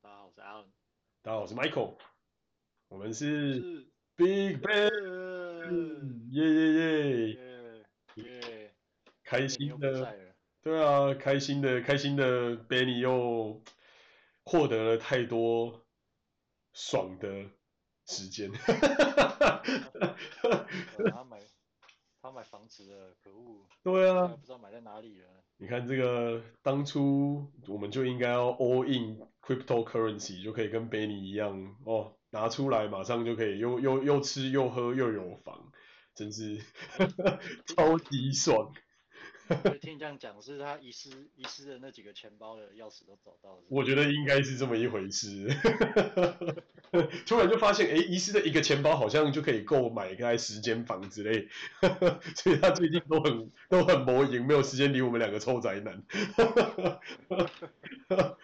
大家好，我是 Alan。大家好，我是 Michael。我们是 Big Bang，耶耶耶，耶，开心的，对啊，开心的，开心的，Benny 又获得了太多爽的时间。他买，他买房子了，可恶。对啊，不知道买在哪里了。你看这个，当初我们就应该要 all in cryptocurrency，就可以跟 Benny 一样哦，拿出来马上就可以又又又吃又喝又有房，真是 超级爽。听你这样讲，是他遗失遗失的那几个钱包的钥匙都找到了。我觉得应该是这么一回事。突然就发现，哎，遗失的一个钱包好像就可以购买大概十间房之类，所以他最近都很都很魔影，没有时间理我们两个臭宅男。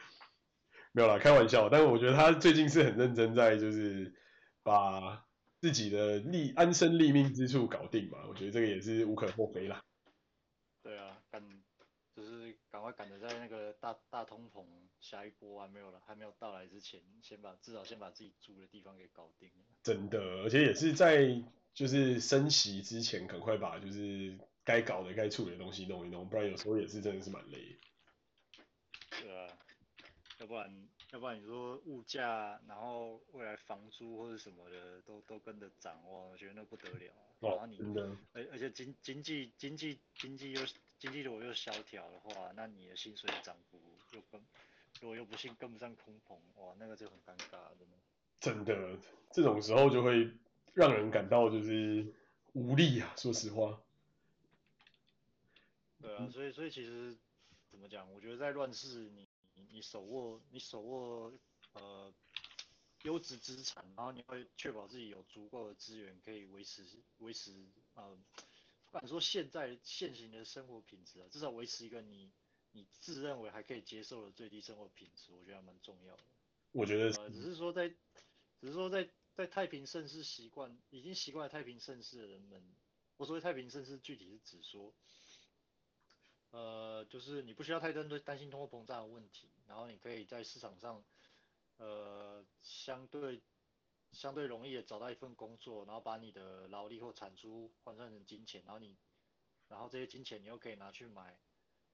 没有啦，开玩笑。但是我觉得他最近是很认真，在就是把自己的立安身立命之处搞定嘛。我觉得这个也是无可厚非啦。对啊，赶快赶着在那个大大通膨下一波还没有了，还没有到来之前，先把至少先把自己住的地方给搞定了。真的，而且也是在就是升息之前，赶快把就是该搞的、该处理的东西弄一弄，不然有时候也是真的是蛮累。对啊，要不然要不然你说物价，然后未来房租或者什么的都都跟着涨，哇，我觉得那不得了。然后你，而而且经经济经济经济又经济如果又萧条的话，那你的薪水涨幅又跟如果又不幸跟不上通膨，哇，那个就很尴尬，真的。真的，这种时候就会让人感到就是无力啊，说实话。对啊，所以所以其实怎么讲？我觉得在乱世，你你手握你手握呃。优质资产，然后你会确保自己有足够的资源可以维持维持呃，不敢说现在现行的生活品质啊，至少维持一个你你自认为还可以接受的最低生活品质，我觉得还蛮重要的。我觉得、呃，只是说在只是说在在太平盛世习惯已经习惯了太平盛世的人们，我所谓太平盛世具体是指说，呃，就是你不需要太担担心通货膨胀的问题，然后你可以在市场上。呃，相对相对容易的找到一份工作，然后把你的劳力或产出换算成金钱，然后你，然后这些金钱你又可以拿去买，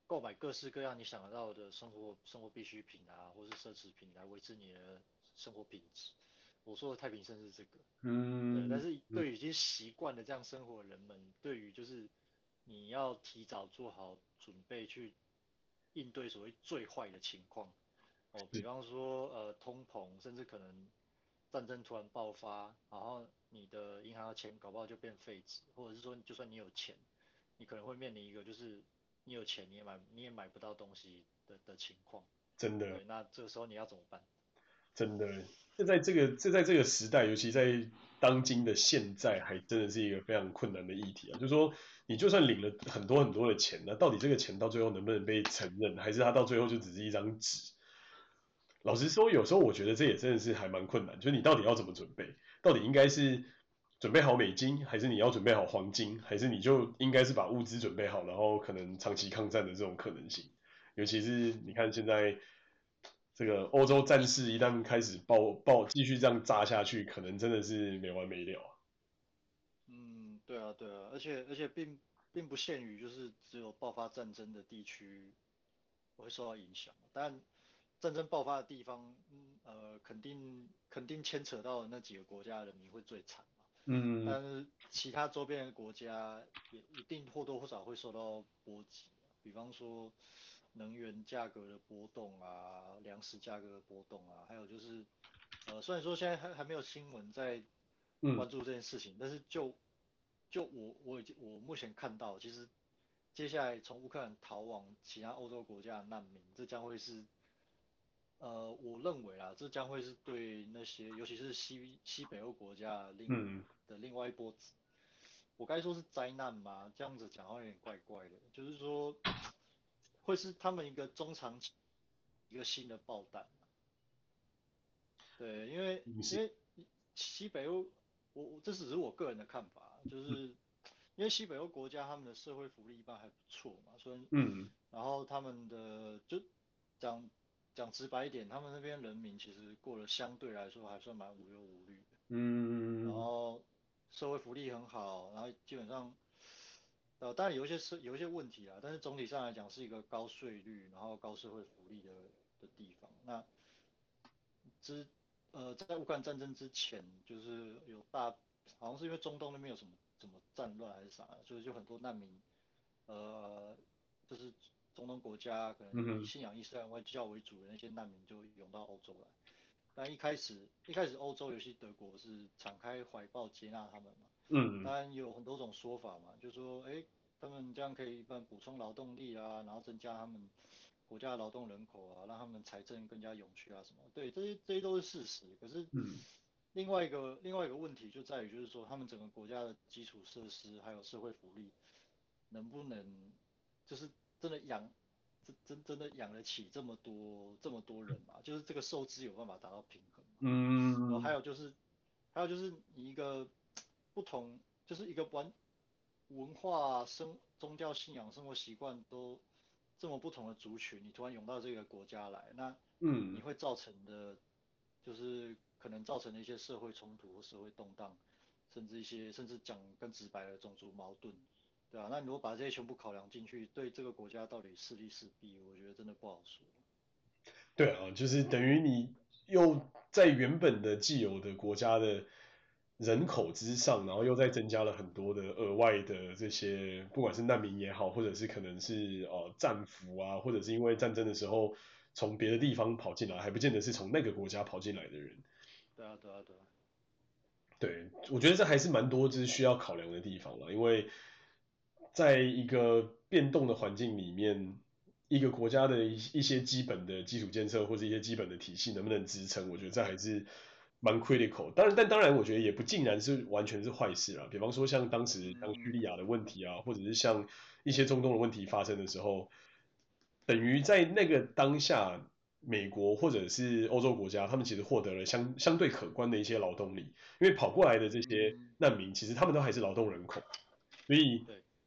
购买各式各样你想得到的生活生活必需品啊，或是奢侈品来维持你的生活品质。我说的太平盛世是这个，嗯，但是对于已经习惯了这样生活的人们，嗯、对于就是你要提早做好准备去应对所谓最坏的情况。哦，比方说，呃，通膨，甚至可能战争突然爆发，然后你的银行的钱搞不好就变废纸，或者是说，就算你有钱，你可能会面临一个就是你有钱你也买你也买不到东西的的情况。真的。那这个时候你要怎么办？真的，这在这个这在这个时代，尤其在当今的现在，还真的是一个非常困难的议题啊。就是说，你就算领了很多很多的钱，那到底这个钱到最后能不能被承认，还是它到最后就只是一张纸？老实说，有时候我觉得这也真的是还蛮困难，就是你到底要怎么准备？到底应该是准备好美金，还是你要准备好黄金，还是你就应该是把物资准备好，然后可能长期抗战的这种可能性？尤其是你看现在这个欧洲战事一旦开始爆爆，继续这样炸下去，可能真的是没完没了。啊嗯，对啊，对啊，而且而且并并不限于就是只有爆发战争的地区会受到影响，但。战争爆发的地方，呃，肯定肯定牵扯到那几个国家的人民会最惨嘛。嗯。但是其他周边的国家也一定或多或少会受到波及，比方说能源价格的波动啊，粮食价格的波动啊，还有就是，呃，虽然说现在还还没有新闻在关注这件事情，嗯、但是就就我我已经我目前看到，其实接下来从乌克兰逃往其他欧洲国家的难民，这将会是。呃，我认为啊，这将会是对那些，尤其是西西北欧国家的另、嗯、的另外一波，我该说是灾难吗？这样子讲好像有点怪怪的，就是说，会是他们一个中长期一个新的爆弹。对，因为因为西北欧，我我这只是我个人的看法，就是因为西北欧国家他们的社会福利一般还不错嘛，所以嗯，然后他们的就讲。讲直白一点，他们那边人民其实过得相对来说还算蛮无忧无虑的。嗯。然后社会福利很好，然后基本上，呃，当然有一些是有一些问题啊，但是总体上来讲是一个高税率，然后高社会福利的的地方。那之呃，在乌克兰战争之前，就是有大，好像是因为中东那边有什么什么战乱还是啥，所以就很多难民，呃，就是中东国家可能以信仰伊斯兰外教为主的那些难民就涌到欧洲来。但一开始一开始欧洲尤其德国是敞开怀抱接纳他们嘛。嗯。当然有很多种说法嘛，就是说，哎，他们这样可以一般补充劳动力啊，然后增加他们。国家劳动人口啊，让他们财政更加永续啊，什么？对，这些这些都是事实。可是，另外一个另外一个问题就在于，就是说他们整个国家的基础设施还有社会福利，能不能就是真的养真真真的养得起这么多这么多人嘛？就是这个收支有办法达到平衡。嗯。然后还有就是还有就是你一个不同，就是一个完文化生宗教信仰生活习惯都。这么不同的族群，你突然涌到这个国家来，那嗯，你会造成的，就是可能造成的一些社会冲突或社会动荡，甚至一些甚至讲更直白的种族矛盾，对啊，那你如果把这些全部考量进去，对这个国家到底是利是弊，我觉得真的不好说。对啊，就是等于你又在原本的既有的国家的。人口之上，然后又再增加了很多的额外的这些，不管是难民也好，或者是可能是呃战俘啊，或者是因为战争的时候从别的地方跑进来，还不见得是从那个国家跑进来的人。对啊，对啊，对啊。对，我觉得这还是蛮多就是需要考量的地方了，因为在一个变动的环境里面，一个国家的一一些基本的基础建设或者一些基本的体系能不能支撑，我觉得这还是。蛮 critical，当然，但当然，我觉得也不尽然是完全是坏事啊。比方说，像当时像叙利亚的问题啊，或者是像一些中东的问题发生的时候，等于在那个当下，美国或者是欧洲国家，他们其实获得了相相对可观的一些劳动力，因为跑过来的这些难民，其实他们都还是劳动人口，所以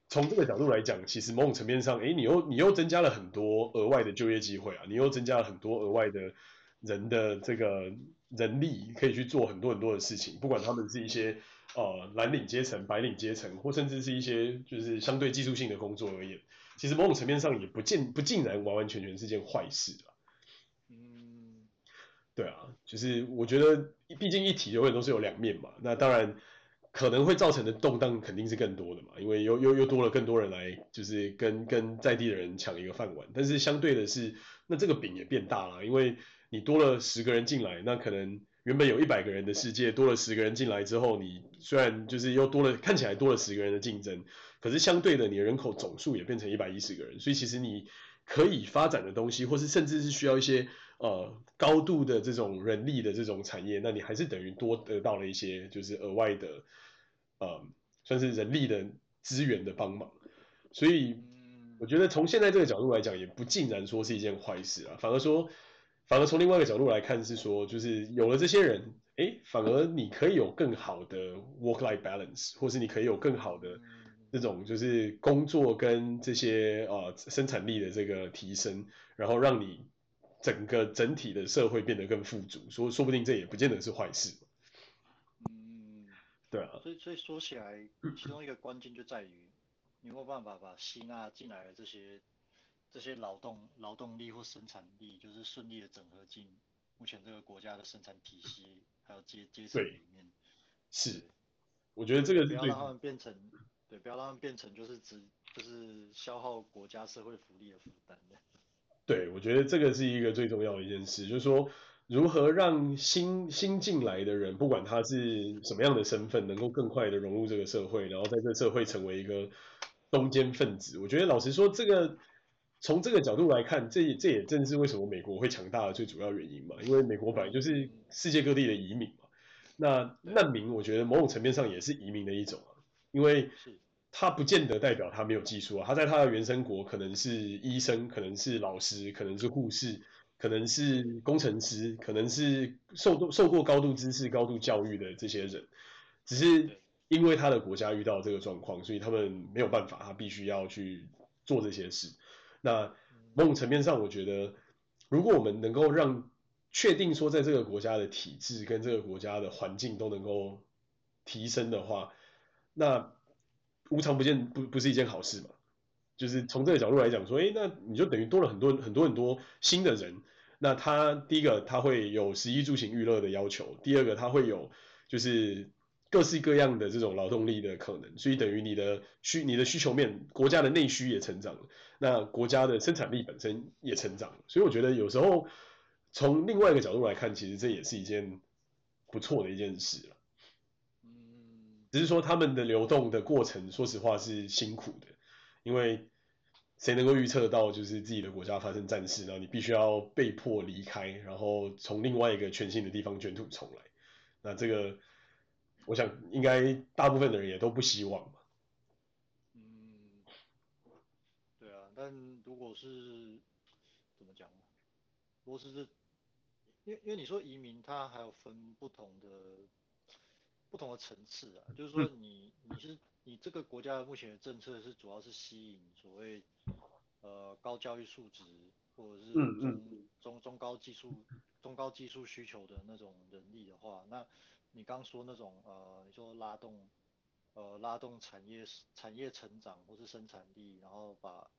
从这个角度来讲，其实某种层面上，诶，你又你又增加了很多额外的就业机会啊，你又增加了很多额外的人的这个。人力可以去做很多很多的事情，不管他们是一些呃蓝领阶层、白领阶层，或甚至是一些就是相对技术性的工作而言，其实某种层面上也不尽不尽然完完全全是件坏事啊。嗯，对啊，就是我觉得毕竟一体永远都是有两面嘛。那当然可能会造成的动荡肯定是更多的嘛，因为又又又多了更多人来，就是跟跟在地的人抢一个饭碗。但是相对的是，那这个饼也变大了，因为。你多了十个人进来，那可能原本有一百个人的世界，多了十个人进来之后，你虽然就是又多了，看起来多了十个人的竞争，可是相对的，你的人口总数也变成一百一十个人，所以其实你可以发展的东西，或是甚至是需要一些呃高度的这种人力的这种产业，那你还是等于多得到了一些就是额外的呃算是人力的资源的帮忙，所以我觉得从现在这个角度来讲，也不尽然说是一件坏事啊，反而说。反而从另外一个角度来看，是说，就是有了这些人，诶，反而你可以有更好的 work-life balance，或是你可以有更好的这种就是工作跟这些呃生产力的这个提升，然后让你整个整体的社会变得更富足，说说不定这也不见得是坏事。嗯，对啊。所以所以说起来，其中一个关键就在于，你有没有办法把吸纳进来的这些。这些劳动劳动力或生产力，就是顺利的整合进目前这个国家的生产体系，还有阶阶层里面。是，我觉得这个不要让他们变成，对，不要让他们变成就是只就是消耗国家社会福利的负担。对，我觉得这个是一个最重要的一件事，就是说如何让新新进来的人，不管他是什么样的身份，能够更快的融入这个社会，然后在这个社会成为一个中坚分子。我觉得老实说，这个。从这个角度来看，这也这也正是为什么美国会强大的最主要原因嘛。因为美国本来就是世界各地的移民嘛。那难民，我觉得某种层面上也是移民的一种啊。因为他不见得代表他没有技术啊。他在他的原生国可能是医生，可能是老师，可能是护士，可能是工程师，可能是受受过高度知识、高度教育的这些人。只是因为他的国家遇到这个状况，所以他们没有办法，他必须要去做这些事。那某种层面上，我觉得如果我们能够让确定说，在这个国家的体制跟这个国家的环境都能够提升的话，那无常不见不不是一件好事嘛？就是从这个角度来讲说，哎，那你就等于多了很多很多很多新的人。那他第一个他会有食衣住行娱乐的要求，第二个他会有就是各式各样的这种劳动力的可能，所以等于你的需你的需求面，国家的内需也成长了，那国家的生产力本身也成长了。所以我觉得有时候从另外一个角度来看，其实这也是一件不错的一件事了。嗯，只是说他们的流动的过程，说实话是辛苦的，因为。谁能够预测到，就是自己的国家发生战事，然后你必须要被迫离开，然后从另外一个全新的地方卷土重来。那这个，我想应该大部分的人也都不希望嘛。嗯，对啊，但如果是怎么讲呢？如果是因为因为你说移民，它还有分不同的不同的层次啊，就是说你你是。你这个国家目前的政策是主要是吸引所谓呃高教育素质或者是中中中高技术中高技术需求的那种人力的话，那你刚说那种呃你说拉动呃拉动产业产业成长或是生产力，然后把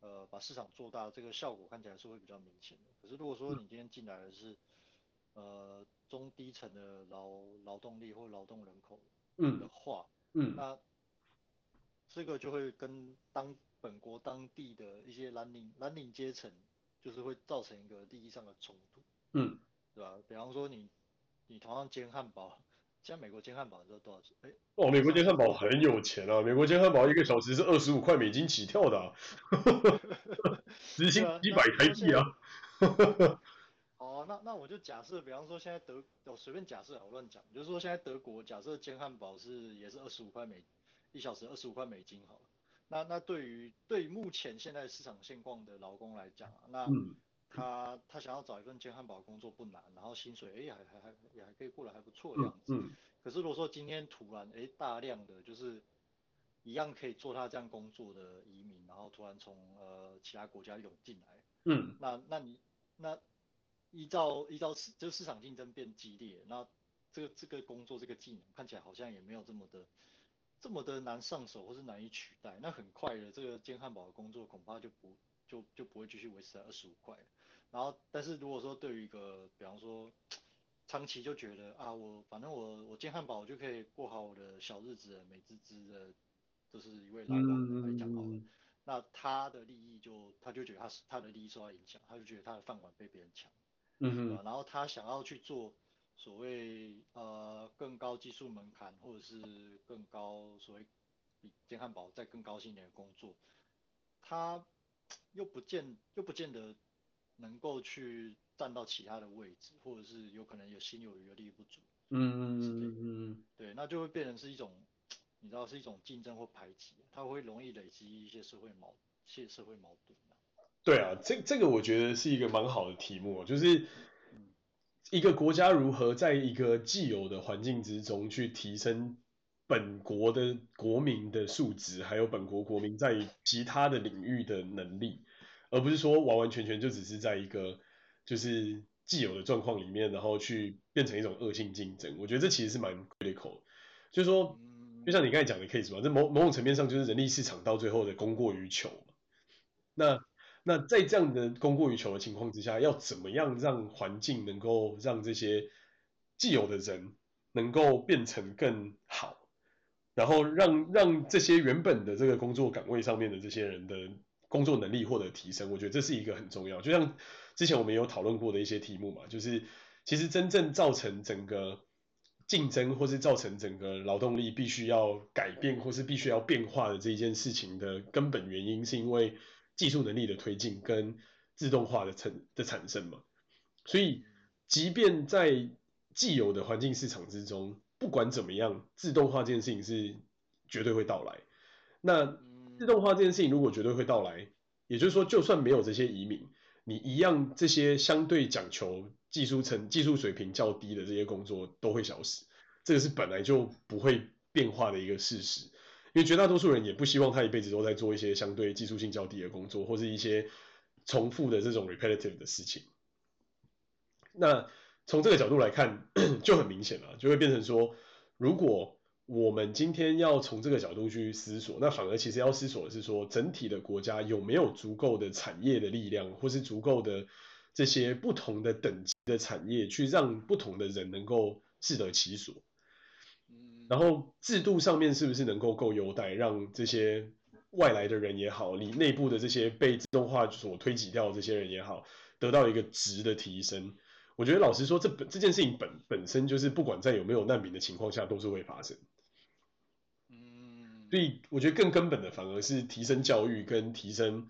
呃把市场做大，这个效果看起来是会比较明显的。可是如果说你今天进来的是呃中低层的劳劳动力或劳动人口的话，嗯，那这个就会跟当本国当地的一些蓝领蓝领阶层，就是会造成一个利益上的冲突，嗯，对吧？比方说你你同样煎汉堡，现在美国煎汉堡你知道多少钱？哎，哦，美国煎汉堡很有钱啊，美国煎汉堡一个小时是二十五块美金起跳的，啊，时薪一百台币啊。哦，那那我就假设，比方说现在德，我随便假设，我乱讲，就是说现在德国假设煎汉堡是也是二十五块美，一小时二十五块美金好了。那那对于对于目前现在市场现况的劳工来讲啊，那他他想要找一份煎汉堡工作不难，然后薪水哎还还还也还可以过得还不错的样子。嗯。可是如果说今天突然哎大量的就是一样可以做他这样工作的移民，然后突然从呃其他国家涌进来，嗯。那那你那。依照依照市就市场竞争变激烈，那这个这个工作这个技能看起来好像也没有这么的这么的难上手或是难以取代，那很快的这个煎汉堡的工作恐怕就不就就不会继续维持在二十五块。然后但是如果说对于一个比方说长期就觉得啊我反正我我煎汉堡我就可以过好我的小日子，美滋滋的，就是一位老板来讲好了。嗯那他的利益就他就觉得他是他的利益受到影响，他就觉得他的饭碗被别人抢。嗯哼，然后他想要去做所谓呃更高技术门槛，或者是更高所谓比煎汉堡再更高薪一点的工作，他又不见又不见得能够去站到其他的位置，或者是有可能有心有余而力不足。嗯嗯嗯，对，那就会变成是一种 你知道是一种竞争或排挤，它会容易累积一些社会矛一些社会矛盾。对啊，这这个我觉得是一个蛮好的题目，就是一个国家如何在一个既有的环境之中去提升本国的国民的素质，还有本国国民在其他的领域的能力，而不是说完完全全就只是在一个就是既有的状况里面，然后去变成一种恶性竞争。我觉得这其实是蛮 critical，就是说，就像你刚才讲的 case 嘛，这某某种层面上就是人力市场到最后的供过于求嘛，那。那在这样的供过于求的情况之下，要怎么样让环境能够让这些既有的人能够变成更好，然后让让这些原本的这个工作岗位上面的这些人的工作能力获得提升，我觉得这是一个很重要。就像之前我们有讨论过的一些题目嘛，就是其实真正造成整个竞争或是造成整个劳动力必须要改变或是必须要变化的这一件事情的根本原因，是因为。技术能力的推进跟自动化的产的产生嘛，所以即便在既有的环境市场之中，不管怎么样，自动化这件事情是绝对会到来。那自动化这件事情如果绝对会到来，也就是说，就算没有这些移民，你一样这些相对讲求技术层、技术水平较低的这些工作都会消失，这个是本来就不会变化的一个事实。因为绝大多数人也不希望他一辈子都在做一些相对技术性较低的工作，或是一些重复的这种 repetitive 的事情。那从这个角度来看，就很明显了，就会变成说，如果我们今天要从这个角度去思索，那反而其实要思索的是说，整体的国家有没有足够的产业的力量，或是足够的这些不同的等级的产业，去让不同的人能够适得其所。然后制度上面是不是能够够优待，让这些外来的人也好，你内部的这些被自动化所推挤掉的这些人也好，得到一个值的提升？我觉得老实说，这本这件事情本本身就是不管在有没有难民的情况下，都是会发生。嗯，所以我觉得更根本的反而是提升教育跟提升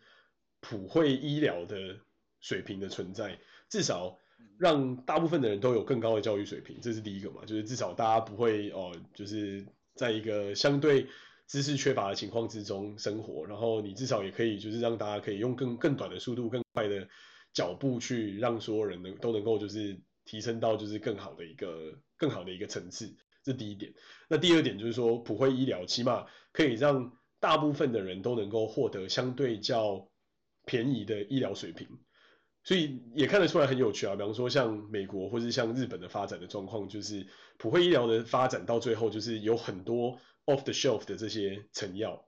普惠医疗的水平的存在，至少。让大部分的人都有更高的教育水平，这是第一个嘛，就是至少大家不会哦，就是在一个相对知识缺乏的情况之中生活，然后你至少也可以就是让大家可以用更更短的速度、更快的脚步去让所有人能都能够就是提升到就是更好的一个更好的一个层次，这是第一点。那第二点就是说普惠医疗，起码可以让大部分的人都能够获得相对较便宜的医疗水平。所以也看得出来很有趣啊，比方说像美国或是像日本的发展的状况，就是普惠医疗的发展到最后就是有很多 off the shelf 的这些成药，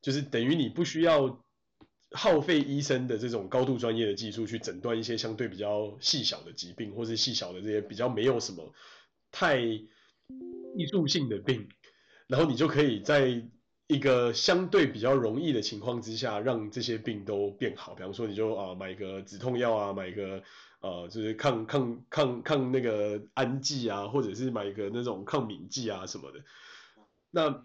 就是等于你不需要耗费医生的这种高度专业的技术去诊断一些相对比较细小的疾病，或是细小的这些比较没有什么太艺术性的病，然后你就可以在。一个相对比较容易的情况之下，让这些病都变好。比方说，你就啊买个止痛药啊，买个呃就是抗抗抗抗那个安剂啊，或者是买一个那种抗敏剂啊什么的。那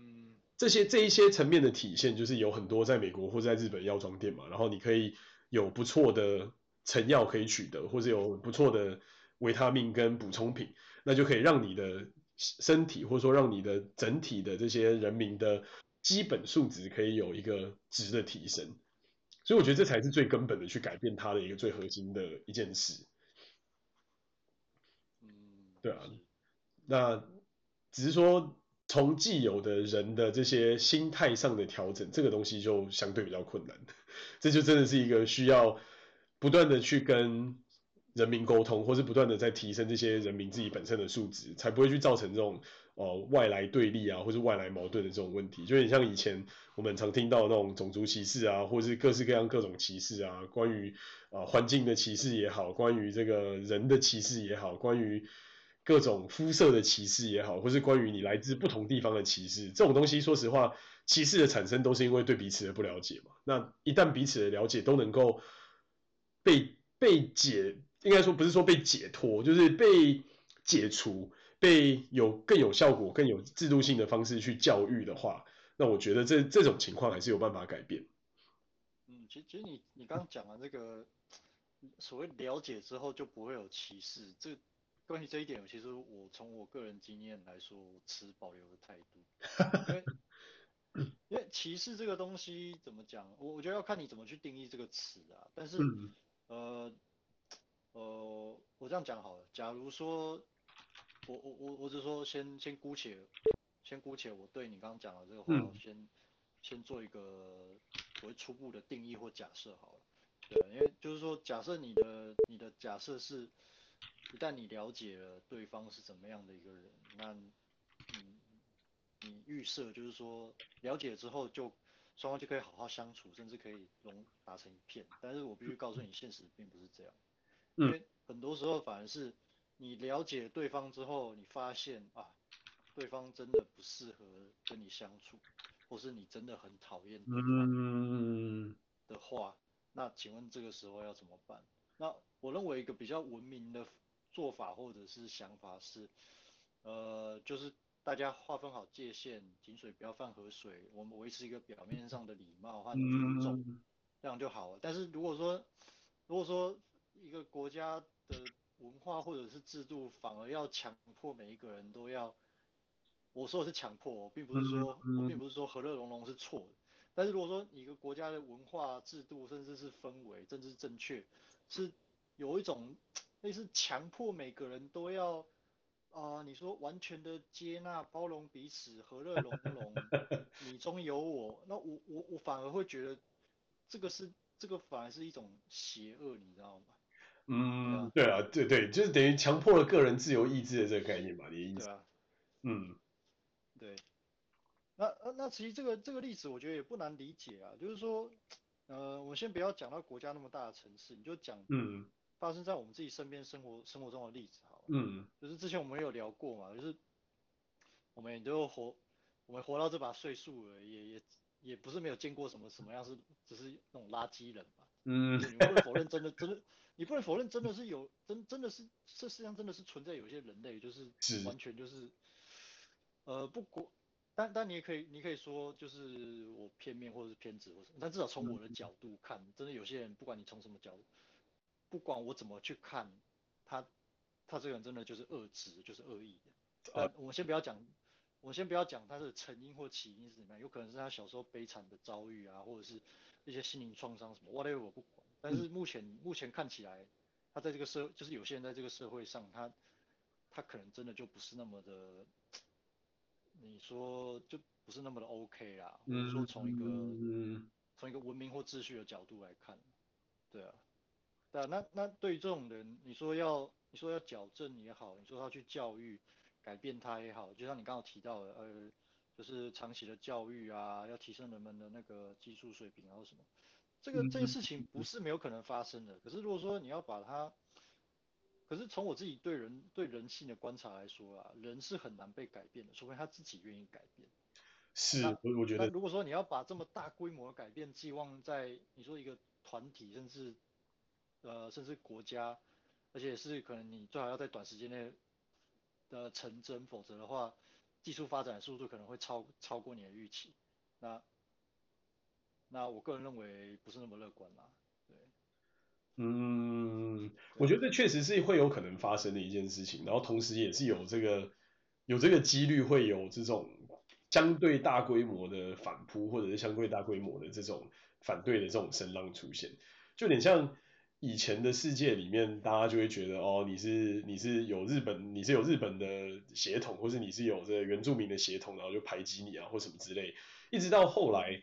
这些这一些层面的体现，就是有很多在美国或在日本药妆店嘛，然后你可以有不错的成药可以取得，或者有不错的维他命跟补充品，那就可以让你的身体或者说让你的整体的这些人民的。基本素质可以有一个值的提升，所以我觉得这才是最根本的去改变它的一个最核心的一件事。嗯，对啊，那只是说从既有的人的这些心态上的调整，这个东西就相对比较困难，这就真的是一个需要不断的去跟人民沟通，或是不断的在提升这些人民自己本身的素质，才不会去造成这种。哦，外来对立啊，或是外来矛盾的这种问题，就有点像以前我们常听到那种种族歧视啊，或是各式各样各种歧视啊，关于啊环境的歧视也好，关于这个人的歧视也好，关于各种肤色的歧视也好，或是关于你来自不同地方的歧视，这种东西，说实话，歧视的产生都是因为对彼此的不了解嘛。那一旦彼此的了解都能够被被解，应该说不是说被解脱，就是被解除。被有更有效果、更有制度性的方式去教育的话，那我觉得这这种情况还是有办法改变。嗯，其实其实你你刚刚讲的这个所谓了解之后就不会有歧视，这关于这一点，其实我从我个人经验来说，我持保留的态度。因为 因为歧视这个东西怎么讲，我我觉得要看你怎么去定义这个词啊。但是、嗯、呃呃，我这样讲好了，假如说。我我我我只是说先先姑且先姑且我对你刚刚讲的这个话，嗯、先先做一个所谓初步的定义或假设好了，对，因为就是说假设你的你的假设是，一旦你了解了对方是怎么样的一个人，那你你预设就是说了解之后就双方就可以好好相处，甚至可以融打成一片，但是我必须告诉你，现实并不是这样，因为很多时候反而是。你了解对方之后，你发现啊，对方真的不适合跟你相处，或是你真的很讨厌对方的话，那请问这个时候要怎么办？那我认为一个比较文明的做法或者是想法是，呃，就是大家划分好界限，井水不要犯河水，我们维持一个表面上的礼貌和尊重，这样就好了。但是如果说，如果说一个国家的文化或者是制度，反而要强迫每一个人都要，我说的是强迫，我并不是说，我并不是说和乐融融是错的。但是如果说一个国家的文化制度，甚至是氛围，政治正确，是有一种类似强迫每个人都要啊、呃，你说完全的接纳、包容彼此、和乐融融，你中有我，那我我我反而会觉得这个是这个反而是一种邪恶，你知道吗？嗯，对啊，对对，就是等于强迫了个人自由意志的这个概念嘛，你的意思？对啊，嗯，对。那那其实这个这个例子我觉得也不难理解啊，就是说，呃，我先不要讲到国家那么大的城市，你就讲，嗯，发生在我们自己身边生活生活中的例子好了，嗯，就是之前我们有聊过嘛，就是我们也都活，我们活到这把岁数了，也也也不是没有见过什么什么样是，只是那种垃圾人嘛，嗯，你不能否认真的真的。你不能否认，真的是有真真的是这世界上真的是存在有些人类，就是完全就是，是呃不过，但但你也可以你可以说就是我片面或者是偏执但至少从我的角度看，嗯、真的有些人不管你从什么角度，不管我怎么去看他，他这个人真的就是恶质就是恶意的。但我先不要讲，我先不要讲他的成因或起因是怎么样，有可能是他小时候悲惨的遭遇啊，或者是一些心灵创伤什么，whatever 我不管。但是目前目前看起来，他在这个社就是有些人在这个社会上，他他可能真的就不是那么的，你说就不是那么的 OK 啦，或者说从一个从一个文明或秩序的角度来看，对啊，对啊，那那对于这种人，你说要你说要矫正也好，你说要去教育改变他也好，就像你刚刚提到的，呃，就是长期的教育啊，要提升人们的那个技术水平，然后什么。这个这个事情不是没有可能发生的，可是如果说你要把它，可是从我自己对人对人性的观察来说啊，人是很难被改变的，除非他自己愿意改变。是，我我觉得。如果说你要把这么大规模的改变寄望在你说一个团体，甚至呃甚至国家，而且是可能你最好要在短时间内的成真，否则的话，技术发展的速度可能会超超过你的预期。那那我个人认为不是那么乐观啦，对，嗯，我觉得这确实是会有可能发生的一件事情，然后同时也是有这个有这个几率会有这种相对大规模的反扑，或者是相对大规模的这种反对的这种声浪出现，就有点像以前的世界里面，大家就会觉得哦，你是你是有日本你是有日本的血统，或是你是有这原住民的血统，然后就排挤你啊或什么之类，一直到后来。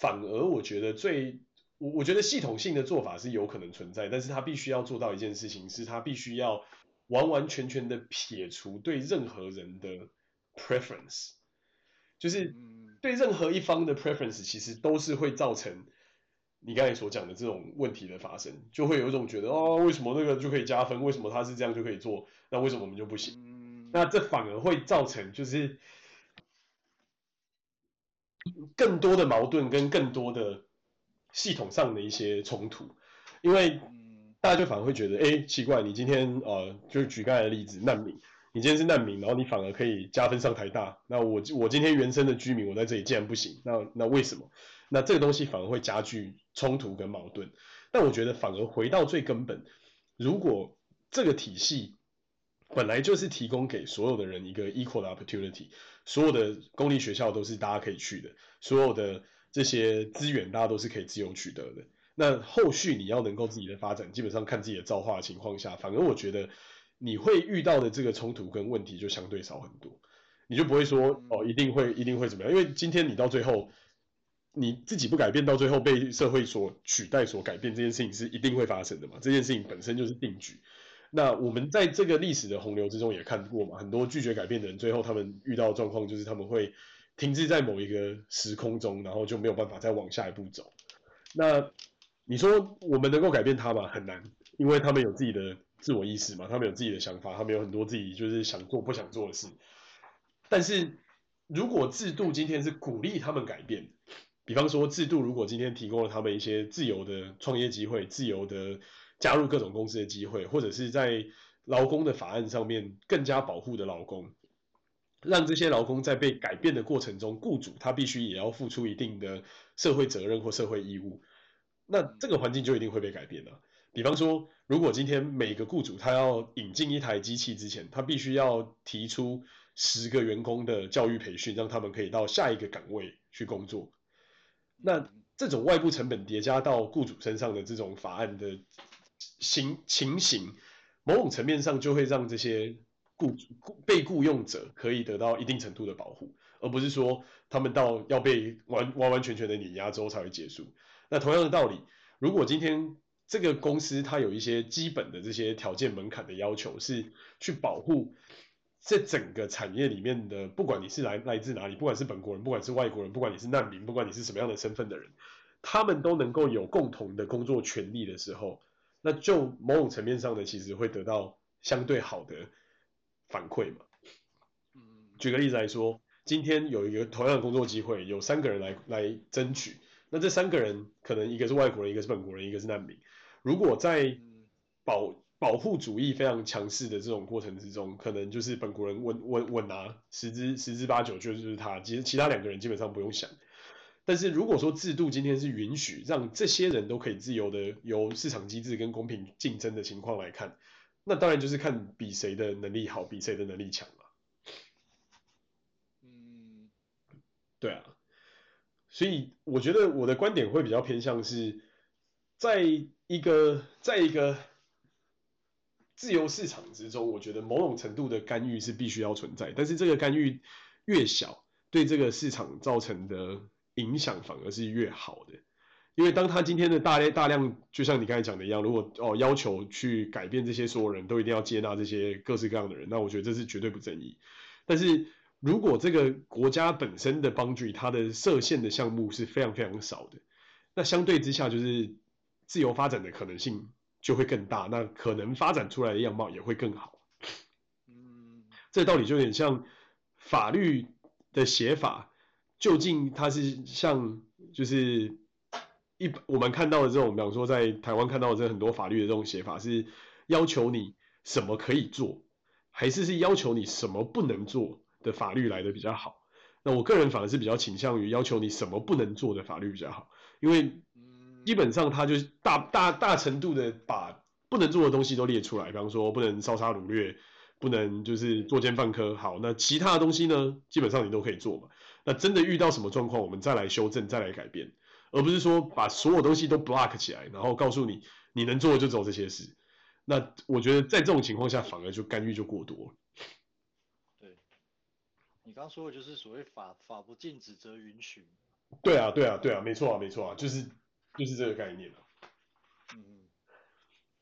反而我觉得最我我觉得系统性的做法是有可能存在，但是他必须要做到一件事情，是他必须要完完全全的撇除对任何人的 preference，就是对任何一方的 preference，其实都是会造成你刚才所讲的这种问题的发生，就会有一种觉得哦，为什么那个就可以加分，为什么他是这样就可以做，那为什么我们就不行？那这反而会造成就是。更多的矛盾跟更多的系统上的一些冲突，因为大家就反而会觉得，哎，奇怪，你今天呃，就举刚才的例子，难民，你今天是难民，然后你反而可以加分上台大，那我我今天原生的居民，我在这里竟然不行，那那为什么？那这个东西反而会加剧冲突跟矛盾。但我觉得反而回到最根本，如果这个体系本来就是提供给所有的人一个 equal opportunity。所有的公立学校都是大家可以去的，所有的这些资源大家都是可以自由取得的。那后续你要能够自己的发展，基本上看自己的造化的情况下，反而我觉得你会遇到的这个冲突跟问题就相对少很多。你就不会说哦，一定会一定会怎么样？因为今天你到最后你自己不改变，到最后被社会所取代、所改变这件事情是一定会发生的嘛？这件事情本身就是定局。那我们在这个历史的洪流之中也看过嘛，很多拒绝改变的人，最后他们遇到的状况就是他们会停滞在某一个时空中，然后就没有办法再往下一步走。那你说我们能够改变他吗？很难，因为他们有自己的自我意识嘛，他们有自己的想法，他们有很多自己就是想做不想做的事。但是如果制度今天是鼓励他们改变，比方说制度如果今天提供了他们一些自由的创业机会，自由的。加入各种公司的机会，或者是在劳工的法案上面更加保护的劳工，让这些劳工在被改变的过程中，雇主他必须也要付出一定的社会责任或社会义务，那这个环境就一定会被改变了。比方说，如果今天每个雇主他要引进一台机器之前，他必须要提出十个员工的教育培训，让他们可以到下一个岗位去工作，那这种外部成本叠加到雇主身上的这种法案的。形情形，某种层面上就会让这些雇主被雇佣者可以得到一定程度的保护，而不是说他们到要被完完完全全的碾压之后才会结束。那同样的道理，如果今天这个公司它有一些基本的这些条件门槛的要求，是去保护这整个产业里面的，不管你是来来自哪里，不管是本国人，不管是外国人，不管你是难民，不管你是什么样的身份的人，他们都能够有共同的工作权利的时候，那就某种层面上呢，其实会得到相对好的反馈嘛。举个例子来说，今天有一个同样的工作机会，有三个人来来争取，那这三个人可能一个是外国人，一个是本国人，一个是难民。如果在保保护主义非常强势的这种过程之中，可能就是本国人稳稳稳拿十之十之八九就是他，其实其他两个人基本上不用想。但是如果说制度今天是允许让这些人都可以自由的由市场机制跟公平竞争的情况来看，那当然就是看比谁的能力好，比谁的能力强了。嗯，对啊，所以我觉得我的观点会比较偏向是在。一个在一个自由市场之中，我觉得某种程度的干预是必须要存在，但是这个干预越小，对这个市场造成的影响反而是越好的。因为当他今天的大量大量，就像你刚才讲的一样，如果哦要求去改变这些所有人都一定要接纳这些各式各样的人，那我觉得这是绝对不正义。但是如果这个国家本身的帮助它的设限的项目是非常非常少的，那相对之下就是。自由发展的可能性就会更大，那可能发展出来的样貌也会更好。嗯，这道理就有点像法律的写法，究竟它是像就是一我们看到的这种，比方说在台湾看到的这很多法律的这种写法，是要求你什么可以做，还是是要求你什么不能做的法律来的比较好？那我个人反而是比较倾向于要求你什么不能做的法律比较好，因为。基本上，他就是大大大程度的把不能做的东西都列出来，比方说不能烧杀掳掠，不能就是作奸犯科。好，那其他的东西呢，基本上你都可以做嘛。那真的遇到什么状况，我们再来修正，再来改变，而不是说把所有东西都 block 起来，然后告诉你你能做的就走这些事。那我觉得在这种情况下，反而就干预就过多了。对，你刚刚说的就是所谓法法不禁止则允许。对啊，对啊，对啊，没错啊，没错啊，就是。就是这个概念了，嗯，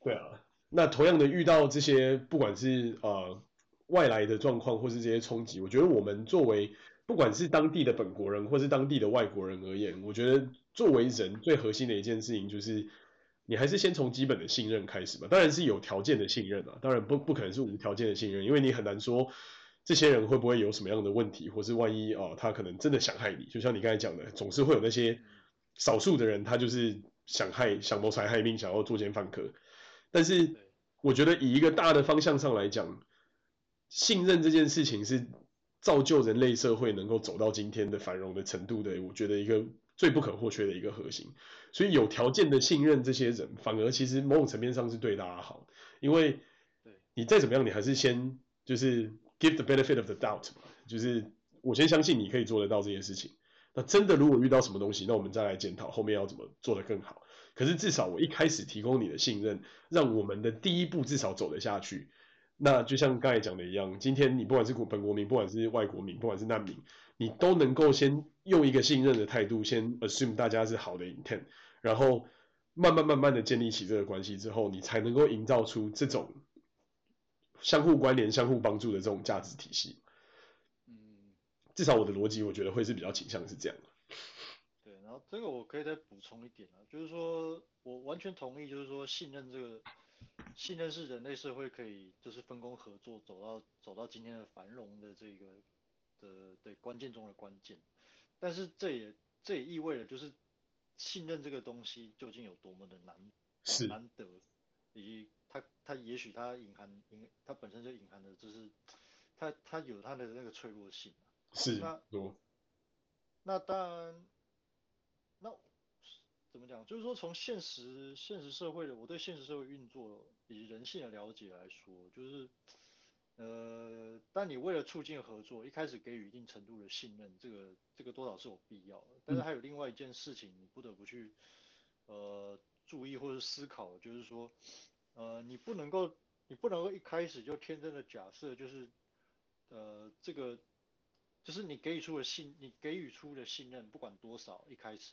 对啊，那同样的遇到这些不管是呃外来的状况或是这些冲击，我觉得我们作为不管是当地的本国人或是当地的外国人而言，我觉得作为人最核心的一件事情就是，你还是先从基本的信任开始吧。当然是有条件的信任啊，当然不不可能是无条件的信任，因为你很难说这些人会不会有什么样的问题，或是万一哦他可能真的想害你，就像你刚才讲的，总是会有那些。少数的人，他就是想害、想谋财害命，想要作奸犯科。但是，我觉得以一个大的方向上来讲，信任这件事情是造就人类社会能够走到今天的繁荣的程度的。我觉得一个最不可或缺的一个核心。所以，有条件的信任这些人，反而其实某种层面上是对大家好。因为，你再怎么样，你还是先就是 give the benefit of the doubt 嘛，就是我先相信你可以做得到这件事情。那真的，如果遇到什么东西，那我们再来检讨后面要怎么做得更好。可是至少我一开始提供你的信任，让我们的第一步至少走得下去。那就像刚才讲的一样，今天你不管是本国民，不管是外国民，不管是难民，你都能够先用一个信任的态度，先 assume 大家是好的 intent，然后慢慢慢慢的建立起这个关系之后，你才能够营造出这种相互关联、相互帮助的这种价值体系。至少我的逻辑，我觉得会是比较倾向是这样的。对，然后这个我可以再补充一点啊，就是说我完全同意，就是说信任这个信任是人类社会可以就是分工合作走到走到今天的繁荣的这个的对关键中的关键。但是这也这也意味着就是信任这个东西究竟有多么的难是难得，以及它它也许它隐含隐它本身就隐含的就是它它有它的那个脆弱性。是，那那当然，那怎么讲？就是说，从现实现实社会的我对现实社会运作以及人性的了解来说，就是呃，但你为了促进合作，一开始给予一定程度的信任，这个这个多少是有必要的。但是还有另外一件事情，你不得不去呃注意或者思考，就是说呃，你不能够你不能够一开始就天真的假设，就是呃这个。就是你给予出的信，你给予出的信任，不管多少，一开始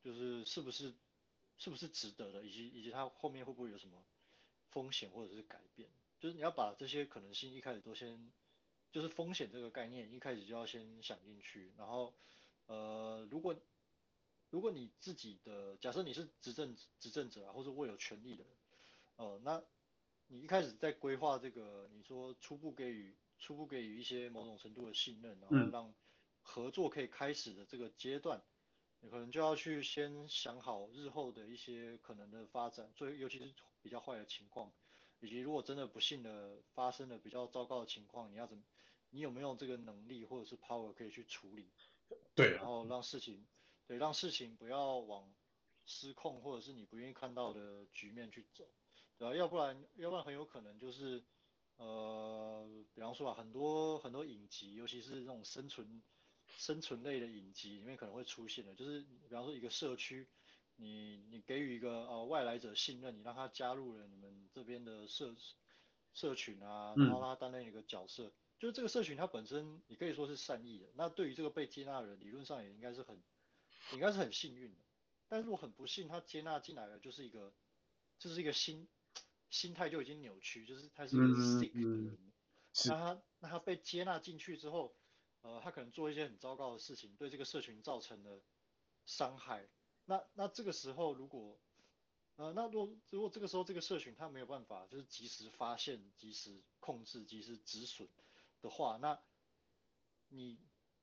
就是是不是是不是值得的，以及以及它后面会不会有什么风险或者是改变，就是你要把这些可能性一开始都先，就是风险这个概念一开始就要先想进去，然后呃，如果如果你自己的假设你是执政执政者，或者握有权力的，呃，那你一开始在规划这个，你说初步给予初步给予一些某种程度的信任，然后让合作可以开始的这个阶段。嗯你可能就要去先想好日后的一些可能的发展，最尤其是比较坏的情况，以及如果真的不幸的发生了比较糟糕的情况，你要怎么，你有没有这个能力或者是 power 可以去处理？对，然后让事情，对，让事情不要往失控或者是你不愿意看到的局面去走，对吧？要不然，要不然很有可能就是，呃，比方说啊，很多很多影集，尤其是那种生存。生存类的影集里面可能会出现的，就是比方说一个社区，你你给予一个呃外来者信任，你让他加入了你们这边的社社群啊，然后他担任一个角色，嗯、就是这个社群它本身你可以说是善意的，那对于这个被接纳的人，理论上也应该是很应该是很幸运的，但是如果很不幸他接纳进来的，就是一个就是一个心心态就已经扭曲，就是他是一个 sick 的人，那他那他被接纳进去之后。呃，他可能做一些很糟糕的事情，对这个社群造成了伤害。那那这个时候，如果呃，那如果如果这个时候这个社群他没有办法，就是及时发现、及时控制、及时止损的话，那你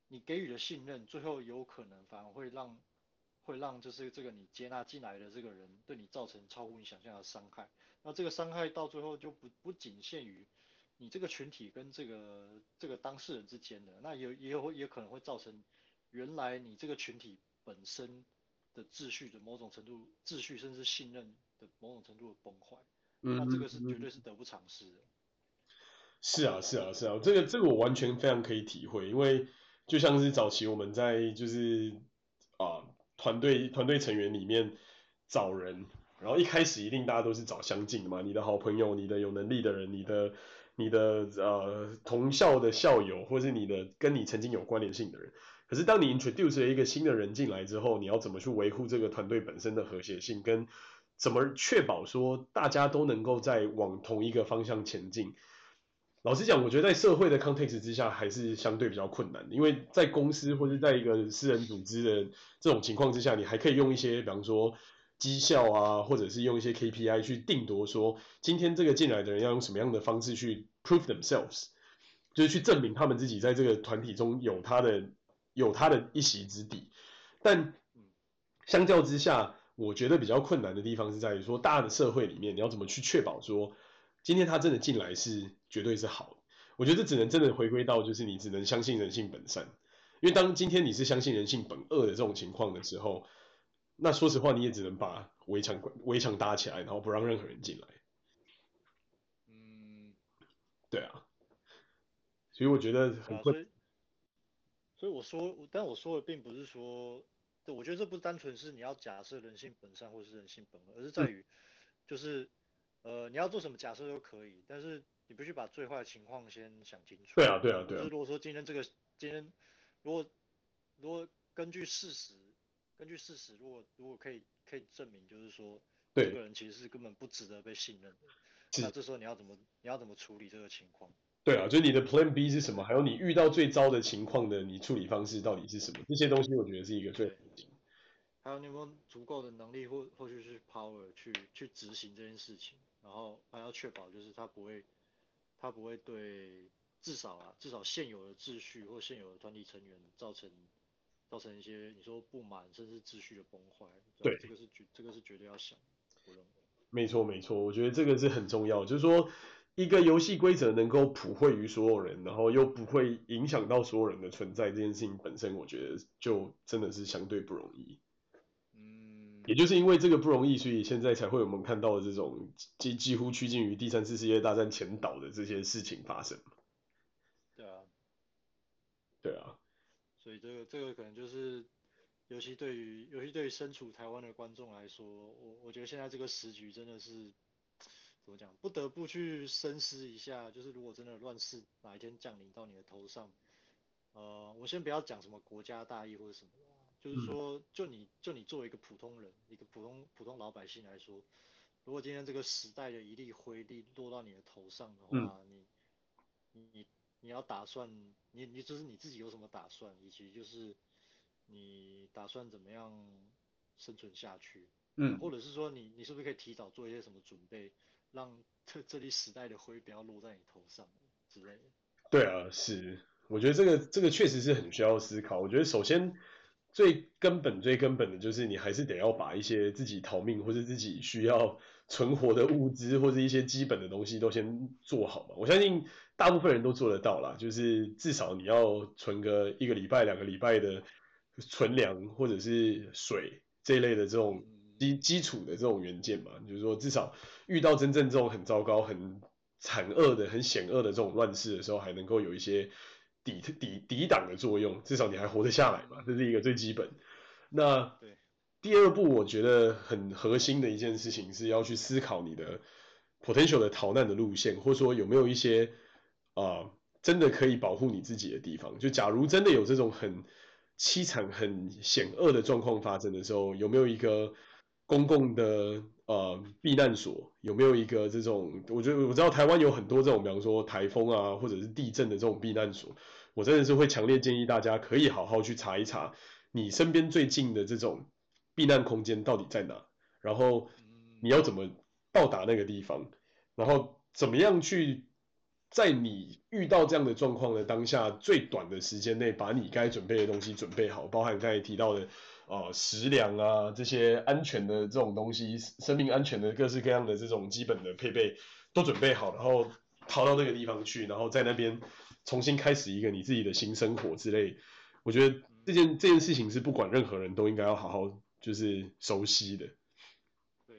你给予的信任，最后有可能反而会让会让就是这个你接纳进来的这个人对你造成超乎你想象的伤害。那这个伤害到最后就不不仅限于。你这个群体跟这个这个当事人之间的，那也也有也可能会造成原来你这个群体本身的秩序的某种程度秩序，甚至信任的某种程度的崩坏。嗯，那这个是绝对是得不偿失的。是啊，是啊，是啊，这个这个我完全非常可以体会，因为就像是早期我们在就是啊团队团队成员里面找人，然后一开始一定大家都是找相近的嘛，你的好朋友，你的有能力的人，你的。你的呃同校的校友，或是你的跟你曾经有关联性的人，可是当你 introduce 了一个新的人进来之后，你要怎么去维护这个团队本身的和谐性，跟怎么确保说大家都能够在往同一个方向前进？老实讲，我觉得在社会的 context 之下还是相对比较困难的，因为在公司或者在一个私人组织的这种情况之下，你还可以用一些，比方说。绩效啊，或者是用一些 KPI 去定夺说，今天这个进来的人要用什么样的方式去 prove themselves，就是去证明他们自己在这个团体中有他的有他的一席之地。但相较之下，我觉得比较困难的地方是在于说，大的社会里面，你要怎么去确保说，今天他真的进来是绝对是好。我觉得这只能真的回归到就是你只能相信人性本善，因为当今天你是相信人性本恶的这种情况的时候。那说实话，你也只能把围墙围墙搭起来，然后不让任何人进来。嗯，对啊。所以我觉得很困、啊。所以我说，但我说的并不是说，对，我觉得这不单纯是你要假设人性本善或是人性本恶，而是在于，就是、嗯、呃，你要做什么假设都可以，但是你必须把最坏的情况先想清楚。对啊，对啊，对啊。就是如果说今天这个今天，如果如果根据事实。根据事实，如果如果可以可以证明，就是说，这个人其实是根本不值得被信任的，那这时候你要怎么你要怎么处理这个情况？对啊，就你的 Plan B 是什么？还有你遇到最糟的情况的，你处理方式到底是什么？这些东西我觉得是一个最。还有你有没有足够的能力或或许是 power 去去执行这件事情？然后还要确保就是他不会他不会对至少啊至少现有的秩序或现有的团体成员造成。造成一些你说不满，甚至秩序的崩坏。对，这个是绝，这个是绝对要想。我认为。没错没错，我觉得这个是很重要，就是说一个游戏规则能够普惠于所有人，然后又不会影响到所有人的存在，这件事情本身，我觉得就真的是相对不容易。嗯。也就是因为这个不容易，所以现在才会有我们看到的这种几几乎趋近于第三次世界大战前导的这些事情发生。对啊。对啊。所以这个这个可能就是，尤其对于尤其对于身处台湾的观众来说，我我觉得现在这个时局真的是怎么讲，不得不去深思一下。就是如果真的乱世哪一天降临到你的头上，呃，我先不要讲什么国家大义或者什么，就是说，就你就你作为一个普通人，一个普通普通老百姓来说，如果今天这个时代的一粒灰粒落到你的头上的话，你你你要打算，你你就是你自己有什么打算，以及就是你打算怎么样生存下去？嗯，或者是说你你是不是可以提早做一些什么准备，让这这里时代的灰不要落在你头上之类的？对啊，是，我觉得这个这个确实是很需要思考。我觉得首先最根本最根本的就是你还是得要把一些自己逃命或者自己需要存活的物资或者一些基本的东西都先做好嘛。我相信大部分人都做得到啦，就是至少你要存个一个礼拜两个礼拜的存粮或者是水这一类的这种。基基础的这种元件嘛，就是说至少遇到真正这种很糟糕、很惨恶的、很险恶的这种乱世的时候，还能够有一些抵抵抵挡的作用，至少你还活得下来嘛，这是一个最基本。那第二步，我觉得很核心的一件事情是要去思考你的 potential 的逃难的路线，或者说有没有一些啊、呃、真的可以保护你自己的地方。就假如真的有这种很凄惨、很险恶的状况发生的时候，有没有一个公共的呃避难所有没有一个这种？我觉得我知道台湾有很多这种，比方说台风啊，或者是地震的这种避难所。我真的是会强烈建议大家可以好好去查一查，你身边最近的这种避难空间到底在哪，然后你要怎么到达那个地方，然后怎么样去在你遇到这样的状况的当下，最短的时间内把你该准备的东西准备好，包含刚才提到的。啊、呃，食粮啊，这些安全的这种东西，生命安全的各式各样的这种基本的配备都准备好，然后逃到那个地方去，然后在那边重新开始一个你自己的新生活之类。我觉得这件这件事情是不管任何人都应该要好好就是熟悉的。对，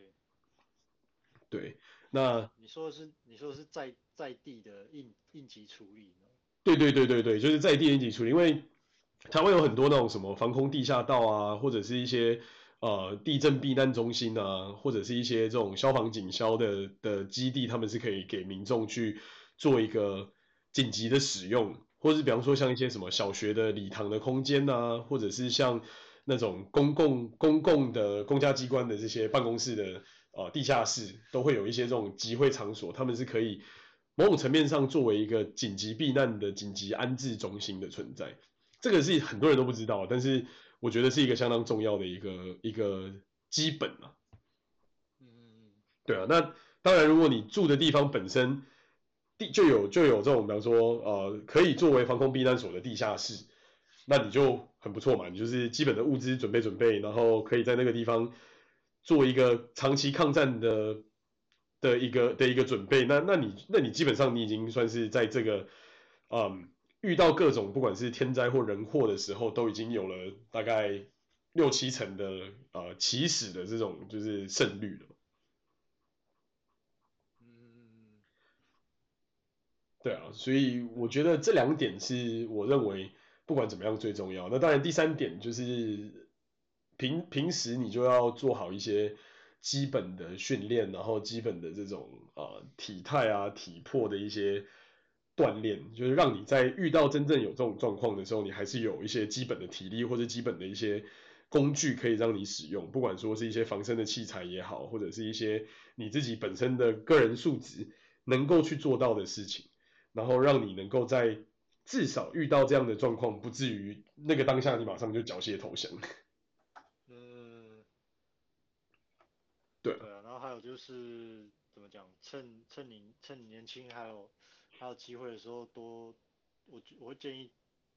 对，那你说的是你说的是在在地的应应急处理吗？对对对对对，就是在地应急处理，因为。台湾有很多那种什么防空地下道啊，或者是一些呃地震避难中心啊，或者是一些这种消防警消的的基地，他们是可以给民众去做一个紧急的使用，或者是比方说像一些什么小学的礼堂的空间啊，或者是像那种公共公共的公家机关的这些办公室的呃地下室，都会有一些这种集会场所，他们是可以某种层面上作为一个紧急避难的紧急安置中心的存在。这个是很多人都不知道，但是我觉得是一个相当重要的一个一个基本啊。嗯，对啊，那当然，如果你住的地方本身地就有就有这种，比方说呃，可以作为防空避难所的地下室，那你就很不错嘛，你就是基本的物资准备准备，然后可以在那个地方做一个长期抗战的的一个的一个准备。那那你那你基本上你已经算是在这个嗯。遇到各种不管是天灾或人祸的时候，都已经有了大概六七成的呃起始的这种就是胜率了。嗯，对啊，所以我觉得这两点是我认为不管怎么样最重要。那当然第三点就是平平时你就要做好一些基本的训练，然后基本的这种呃体态啊体魄的一些。锻炼就是让你在遇到真正有这种状况的时候，你还是有一些基本的体力或者基本的一些工具可以让你使用，不管说是一些防身的器材也好，或者是一些你自己本身的个人素质能够去做到的事情，然后让你能够在至少遇到这样的状况，不至于那个当下你马上就缴械投降。嗯，对。对啊，然后还有就是怎么讲，趁趁你趁你年轻还有。还有机会的时候多，我我会建议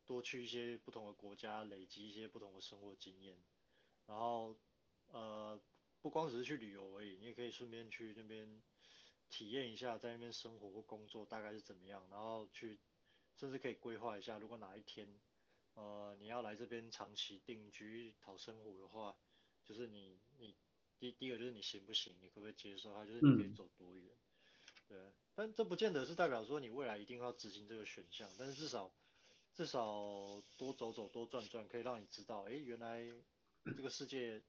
多去一些不同的国家，累积一些不同的生活经验。然后呃，不光只是去旅游而已，你也可以顺便去那边体验一下，在那边生活或工作大概是怎么样。然后去甚至可以规划一下，如果哪一天呃你要来这边长期定居讨生活的话，就是你你第第一个就是你行不行，你可不可以接受它，就是你可以走多远。嗯对，但这不见得是代表说你未来一定要执行这个选项，但是至少至少多走走多转转，可以让你知道，哎，原来这个世界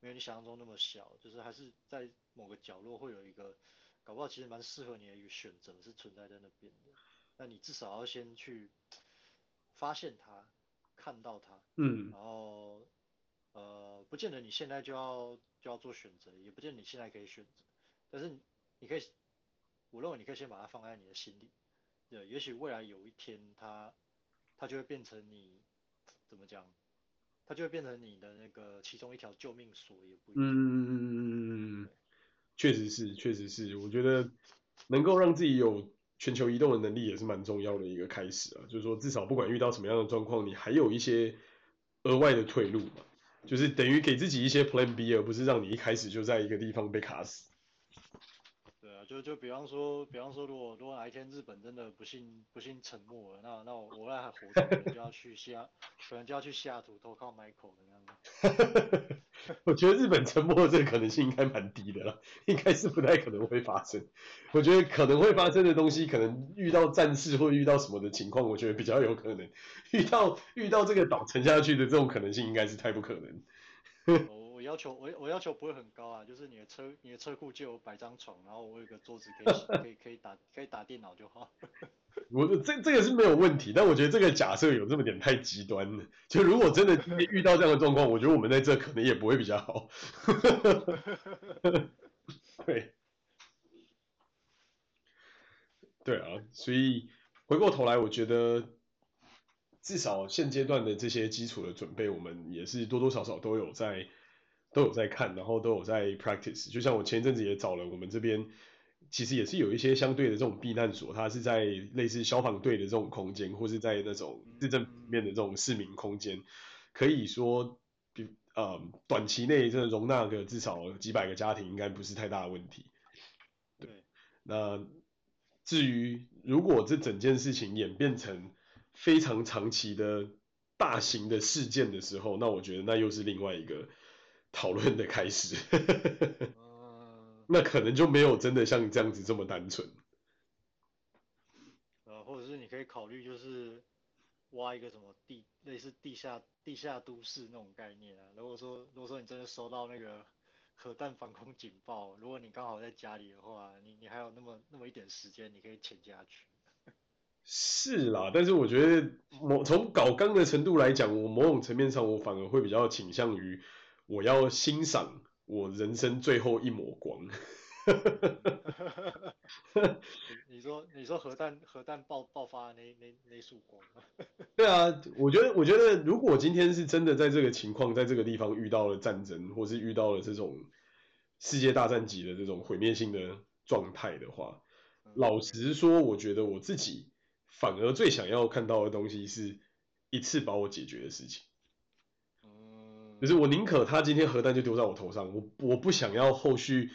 没有你想象中那么小，就是还是在某个角落会有一个，搞不好其实蛮适合你的一个选择是存在在那边的。那你至少要先去发现它，看到它，嗯，然后呃，不见得你现在就要就要做选择，也不见得你现在可以选择，但是你可以，我认为你可以先把它放在你的心里，对，也许未来有一天它它就会变成你怎么讲，它就会变成你的那个其中一条救命索，也不一定。嗯嗯嗯嗯嗯，确实是，确实是，我觉得能够让自己有全球移动的能力也是蛮重要的一个开始啊，就是说至少不管遇到什么样的状况，你还有一些额外的退路嘛。就是等于给自己一些 Plan B，而不是让你一开始就在一个地方被卡死。就就比方说，比方说，如果如果哪一天日本真的不幸不幸沉没了，那那我我那还活着，可能就要去西雅，可能就要去西雅图投靠 Michael 的样子。我觉得日本沉没的这个可能性应该蛮低的了，应该是不太可能会发生。我觉得可能会发生的东西，可能遇到战事或遇到什么的情况，我觉得比较有可能。遇到遇到这个岛沉下去的这种可能性，应该是太不可能。要求我我要求不会很高啊，就是你的车你的车库就有摆张床，然后我有个桌子可以可以可以打可以打电脑就好。我这这个是没有问题，但我觉得这个假设有这么点太极端了。就如果真的 遇到这样的状况，我觉得我们在这可能也不会比较好。对，对啊，所以回过头来，我觉得至少现阶段的这些基础的准备，我们也是多多少少都有在都有在看，然后都有在 practice。就像我前一阵子也找了我们这边。其实也是有一些相对的这种避难所，它是在类似消防队的这种空间，或是在那种市政面的这种市民空间，可以说，比呃短期内真的容纳个至少几百个家庭，应该不是太大的问题。对，那至于如果这整件事情演变成非常长期的大型的事件的时候，那我觉得那又是另外一个讨论的开始。那可能就没有真的像这样子这么单纯，呃，或者是你可以考虑就是挖一个什么地，类似地下地下都市那种概念啊。如果说如果说你真的收到那个核弹防空警报，如果你刚好在家里的话，你你还有那么那么一点时间，你可以潜下去。是啦，但是我觉得某从搞纲的程度来讲，我某种层面上我反而会比较倾向于我要欣赏。我人生最后一抹光 你说你说核弹核弹爆爆发那那那束光？对啊，我觉得我觉得如果今天是真的在这个情况，在这个地方遇到了战争，或是遇到了这种世界大战级的这种毁灭性的状态的话，老实说，我觉得我自己反而最想要看到的东西是一次把我解决的事情。就是我宁可他今天核弹就丢在我头上，我我不想要后续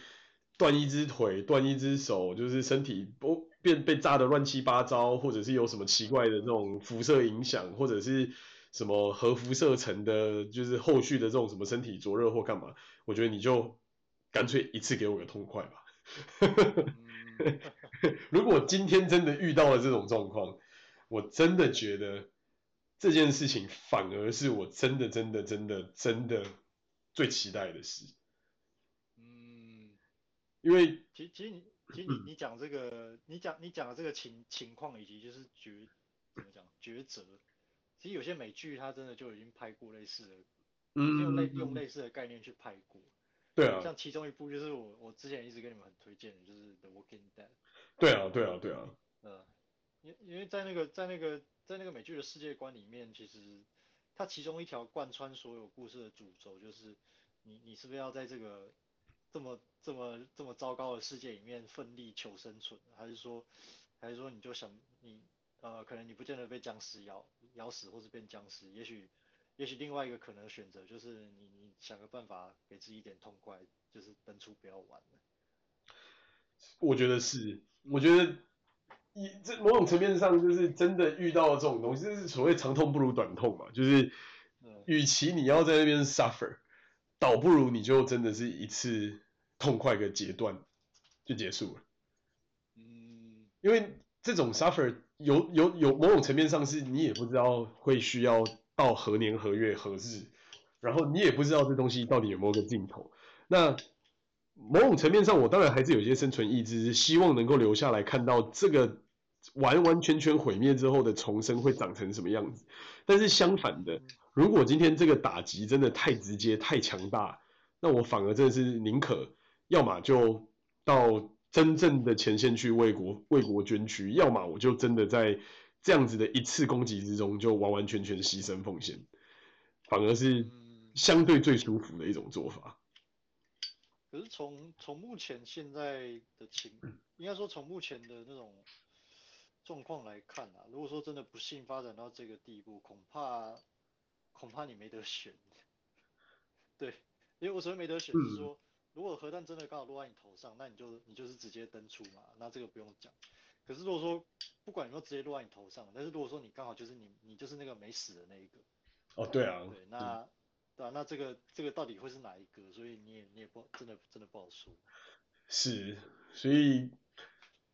断一只腿、断一只手，就是身体不变被炸得乱七八糟，或者是有什么奇怪的这种辐射影响，或者是什么核辐射层的，就是后续的这种什么身体灼热或干嘛，我觉得你就干脆一次给我个痛快吧。如果今天真的遇到了这种状况，我真的觉得。这件事情反而是我真的、真的、真的、真的最期待的事。嗯，因为其实其实你其实你 你讲这个，你讲你讲的这个情情况以及就是抉怎么讲抉择，其实有些美剧它真的就已经拍过类似的，嗯，用类用类似的概念去拍过。对啊，像其中一部就是我我之前一直跟你们很推荐的，就是 The Walking Dead。对啊，对啊，对啊。嗯，因因为在那个在那个。在那个美剧的世界观里面，其实它其中一条贯穿所有故事的主轴就是你，你是不是要在这个这么这么这么糟糕的世界里面奋力求生存，还是说，还是说你就想你呃，可能你不见得被僵尸咬咬死，或是变僵尸，也许也许另外一个可能选择就是你你想个办法给自己一点痛快，就是登出不要玩了。我觉得是，我觉得。以这某种层面上，就是真的遇到了这种东西，就是所谓长痛不如短痛嘛。就是，与其你要在那边 suffer，倒不如你就真的是一次痛快个截断，就结束了。嗯，因为这种 suffer 有有有某种层面上是你也不知道会需要到何年何月何日，然后你也不知道这东西到底有没有个尽头。那某种层面上，我当然还是有些生存意志，希望能够留下来看到这个完完全全毁灭之后的重生会长成什么样子。但是相反的，如果今天这个打击真的太直接、太强大，那我反而真的是宁可，要么就到真正的前线去为国为国捐躯，要么我就真的在这样子的一次攻击之中就完完全全牺牲奉献，反而是相对最舒服的一种做法。可是从从目前现在的情，应该说从目前的那种状况来看啊，如果说真的不幸发展到这个地步，恐怕恐怕你没得选。对，因为我所谓没得选是说，如果核弹真的刚好落在你头上，那你就你就是直接登出嘛，那这个不用讲。可是如果说不管有没有直接落在你头上，但是如果说你刚好就是你你就是那个没死的那一个，哦对啊，对那。对啊，那这个这个到底会是哪一个？所以你也你也不真的真的不好说。是，所以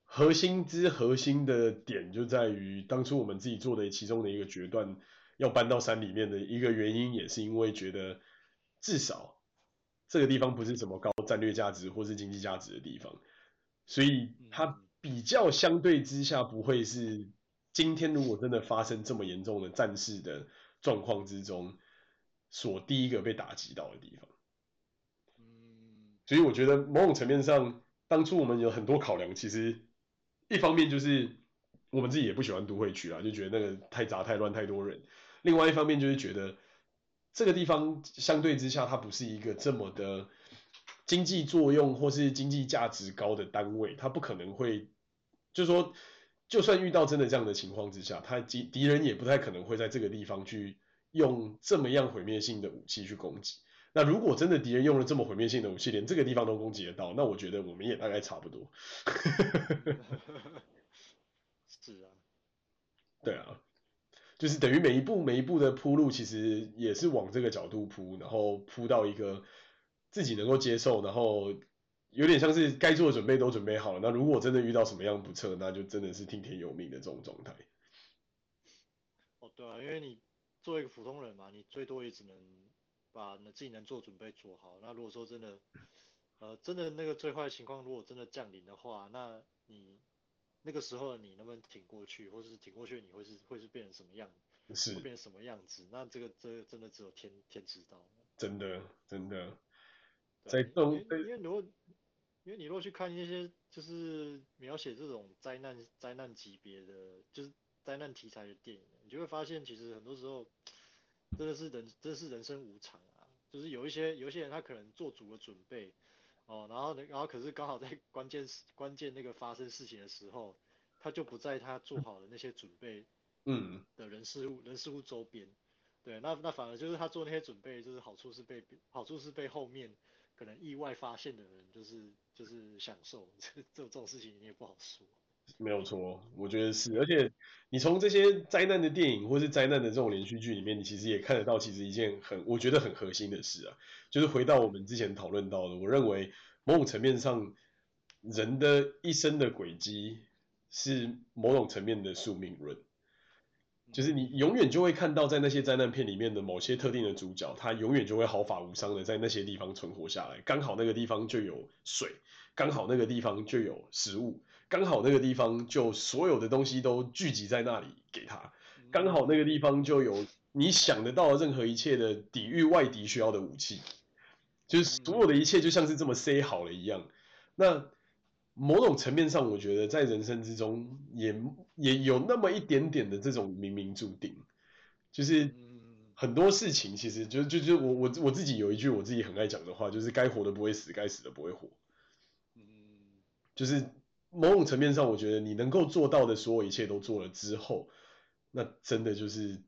核心之核心的点就在于当初我们自己做的其中的一个决断，要搬到山里面的一个原因，也是因为觉得至少这个地方不是什么高战略价值或是经济价值的地方，所以它比较相对之下不会是今天如果真的发生这么严重的战事的状况之中。所第一个被打击到的地方，嗯，所以我觉得某种层面上，当初我们有很多考量，其实一方面就是我们自己也不喜欢都会区啊，就觉得那个太杂太乱太多人；另外一方面就是觉得这个地方相对之下，它不是一个这么的经济作用或是经济价值高的单位，它不可能会，就是说，就算遇到真的这样的情况之下，他敌敌人也不太可能会在这个地方去。用这么样毁灭性的武器去攻击，那如果真的敌人用了这么毁灭性的武器，连这个地方都攻击得到，那我觉得我们也大概差不多。是啊，对啊，就是等于每一步每一步的铺路，其实也是往这个角度铺，然后铺到一个自己能够接受，然后有点像是该做的准备都准备好了。那如果真的遇到什么样不测，那就真的是听天由命的这种状态。哦，对啊，因为你。作为一个普通人嘛，你最多也只能把你自己能做准备做好。那如果说真的，呃，真的那个最坏的情况如果真的降临的话，那你那个时候你能不能挺过去，或是挺过去你会是会是变成什么样？是会变成什么样子？那这个这个真的只有天天知道。真的真的，在动，因为因为如果因为你如果去看一些就是描写这种灾难灾难级别的，就是灾难题材的电影。你就会发现，其实很多时候真的是人，真的是人生无常啊。就是有一些有一些人，他可能做足了准备，哦，然后然后可是刚好在 关键关键那个发生事情的时候，他就不在他做好的那些准备，嗯，的人事物人事物周边，对，那那反而就是他做那些准备，就是好处是被好处是被后面可能意外发现的人，就是就是享受 这这这种事情，你也不好说。没有错，我觉得是，而且你从这些灾难的电影或是灾难的这种连续剧里面，你其实也看得到，其实一件很我觉得很核心的事啊，就是回到我们之前讨论到的，我认为某种层面上，人的一生的轨迹是某种层面的宿命论，就是你永远就会看到在那些灾难片里面的某些特定的主角，他永远就会毫发无伤的在那些地方存活下来，刚好那个地方就有水，刚好那个地方就有食物。刚好那个地方就所有的东西都聚集在那里给他，刚好那个地方就有你想得到的任何一切的抵御外敌需要的武器，就是所有的一切就像是这么塞好了一样。那某种层面上，我觉得在人生之中也也有那么一点点的这种冥冥注定，就是很多事情其实就就就我我我自己有一句我自己很爱讲的话，就是该活的不会死，该死的不会活，嗯。就是。某种层面上，我觉得你能够做到的所有一切都做了之后，那真的就是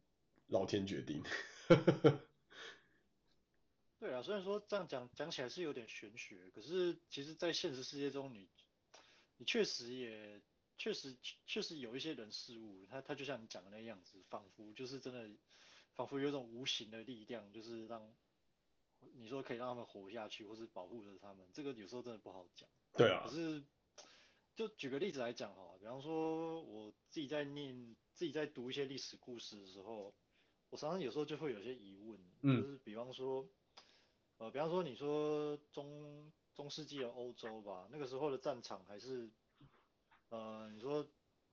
老天决定。对啊，虽然说这样讲讲起来是有点玄学，可是其实，在现实世界中你，你你确实也确实确实有一些人事物，他他就像你讲的那样子，仿佛就是真的，仿佛有一种无形的力量，就是让你说可以让他们活下去，或是保护着他们，这个有时候真的不好讲。对啊，可是。就举个例子来讲哈，比方说我自己在念、自己在读一些历史故事的时候，我常常有时候就会有些疑问，嗯，就是比方说，呃，比方说你说中中世纪的欧洲吧，那个时候的战场还是，呃，你说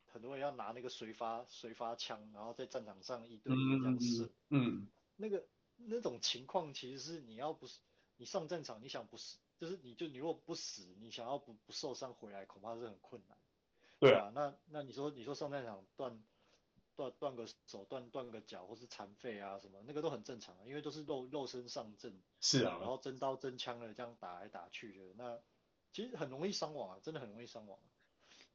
很多人要拿那个随发随发枪，然后在战场上一对一这样射，嗯，那个那种情况，其实是你要不是你上战场，你想不死，就是你就你如果不死，你想要不不受伤回来，恐怕是很困难。对啊，那那你说你说上战场断断断个手断断个脚或是残废啊什么，那个都很正常，因为都是肉肉身上阵。是啊。然后真刀真枪的这样打来打去的，那其实很容易伤亡啊，真的很容易伤亡。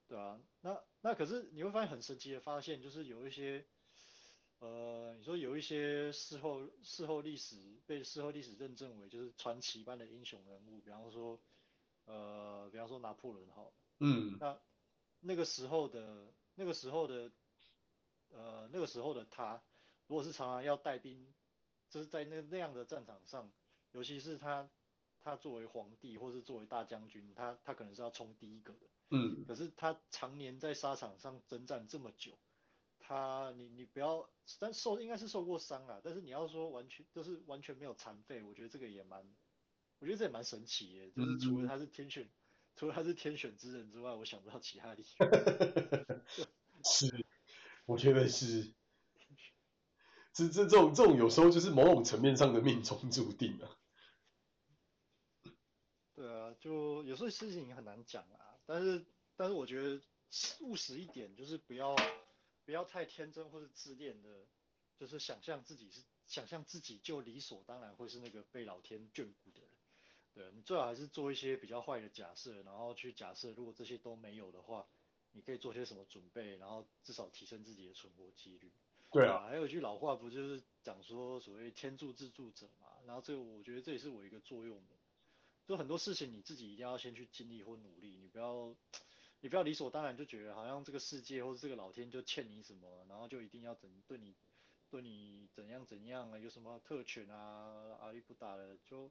对啊，那那可是你会发现很神奇的发现，就是有一些。呃，你说有一些事后事后历史被事后历史认证为就是传奇般的英雄人物，比方说，呃，比方说拿破仑哈，嗯，那那个时候的那个时候的，呃，那个时候的他，如果是常常要带兵，就是在那那样的战场上，尤其是他他作为皇帝或是作为大将军，他他可能是要冲第一个的，嗯，可是他常年在沙场上征战这么久。他，你你不要，但受应该是受过伤啊，但是你要说完全就是完全没有残废，我觉得这个也蛮，我觉得这也蛮神奇耶，就是除了他是天选，嗯、除了他是天选之人之外，我想不到其他理由。是，我觉得是，这这这种这种有时候就是某种层面上的命中注定啊。对啊，就有时候事情很难讲啊，但是但是我觉得务实一点就是不要。不要太天真或是自恋的，就是想象自己是想象自己就理所当然会是那个被老天眷顾的人。对，你最好还是做一些比较坏的假设，然后去假设如果这些都没有的话，你可以做些什么准备，然后至少提升自己的存活几率。对啊，还有一句老话不就是讲说所谓天助自助者嘛？然后这个我觉得这也是我一个作用的，就很多事情你自己一定要先去经历或努力，你不要。你不要理所当然就觉得好像这个世界或者这个老天就欠你什么，然后就一定要怎对你对你怎样怎样啊，有什么特权啊，阿里不打的，就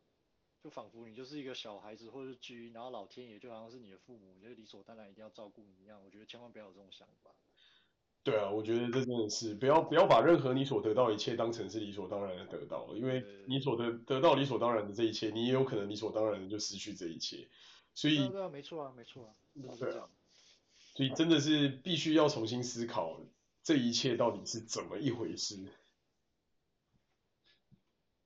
就仿佛你就是一个小孩子或者是居，然后老天爷就好像是你的父母，你就理所当然一定要照顾你一样。我觉得千万不要有这种想法。对啊，我觉得这真的是不要不要把任何你所得到一切当成是理所当然的得到，因为你所得得到理所当然的这一切，你也有可能理所当然的就失去这一切。所以，对啊，没错啊，没错啊，对啊。所以真的是必须要重新思考这一切到底是怎么一回事。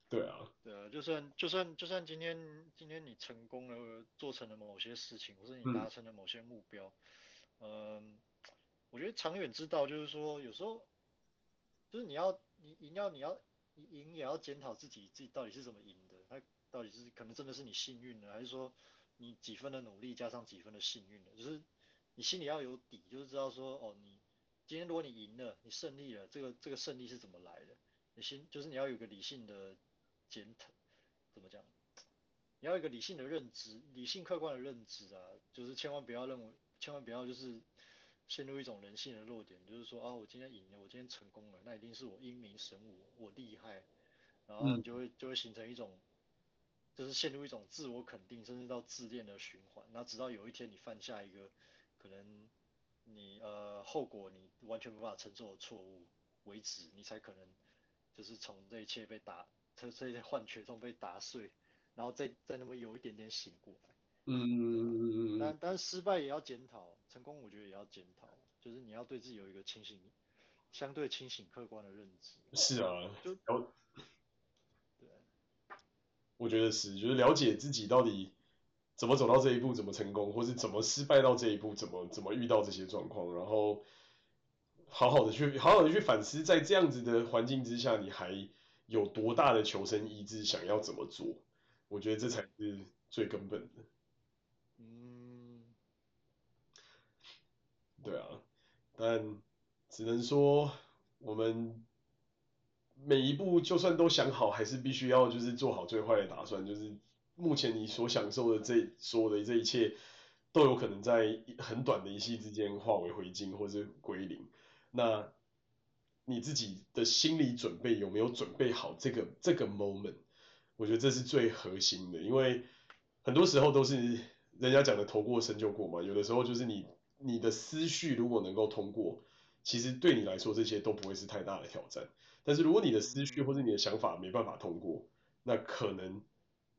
对啊，对啊，就算就算就算今天今天你成功了，做成了某些事情，或者你达成了某些目标，嗯，呃，我觉得长远之道就是说，有时候就是你要你赢要你要你赢也要检讨自己自己到底是怎么赢的，它到底是可能真的是你幸运了，还是说你几分的努力加上几分的幸运了，就是。你心里要有底，就是知道说，哦，你今天如果你赢了，你胜利了，这个这个胜利是怎么来的？你心就是你要有个理性的检讨，怎么讲？你要有一个理性的认知，理性客观的认知啊，就是千万不要认为，千万不要就是陷入一种人性的弱点，就是说啊，我今天赢了，我今天成功了，那一定是我英明神武，我厉害，然后你就会就会形成一种，就是陷入一种自我肯定，甚至到自恋的循环，那直到有一天你犯下一个。可能你呃后果你完全无法承受的错误为止，你才可能就是从这一切被打，这这些幻觉中被打碎，然后再再那么有一点点醒过来。嗯嗯嗯嗯。但但失败也要检讨，成功我觉得也要检讨，就是你要对自己有一个清醒、相对清醒、客观的认知。是啊。就。对。我觉得是，就是了解自己到底。怎么走到这一步？怎么成功？或是怎么失败到这一步？怎么怎么遇到这些状况？然后好好的去好好的去反思，在这样子的环境之下，你还有多大的求生意志？想要怎么做？我觉得这才是最根本的。嗯，对啊，但只能说我们每一步就算都想好，还是必须要就是做好最坏的打算，就是。目前你所享受的这所有的这一切，都有可能在很短的一夕之间化为灰烬或是归零。那你自己的心理准备有没有准备好这个这个 moment？我觉得这是最核心的，因为很多时候都是人家讲的头过身就过嘛。有的时候就是你你的思绪如果能够通过，其实对你来说这些都不会是太大的挑战。但是如果你的思绪或者你的想法没办法通过，那可能。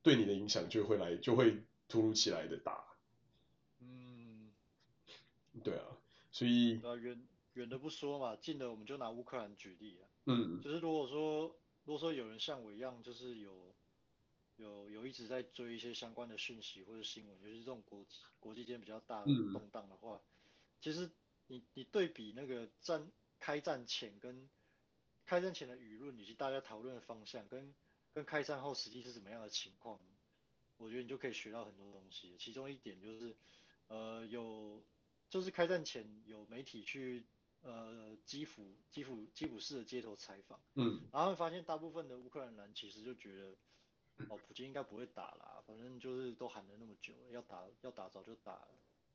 对你的影响就会来，就会突如其来的大。嗯，对啊，所以远远的不说嘛，近的我们就拿乌克兰举例啊。嗯，就是如果说如果说有人像我一样，就是有有有一直在追一些相关的讯息或者新闻，尤其是这种国际国际间比较大的动荡的话，嗯、其实你你对比那个战开战前跟开战前的舆论以及大家讨论的方向，跟跟开战后实际是什么样的情况，我觉得你就可以学到很多东西。其中一点就是，呃，有就是开战前有媒体去呃基辅基辅基辅市的街头采访，嗯，然后发现大部分的乌克兰人其实就觉得，哦，普京应该不会打啦，反正就是都喊了那么久了，要打要打早就打了，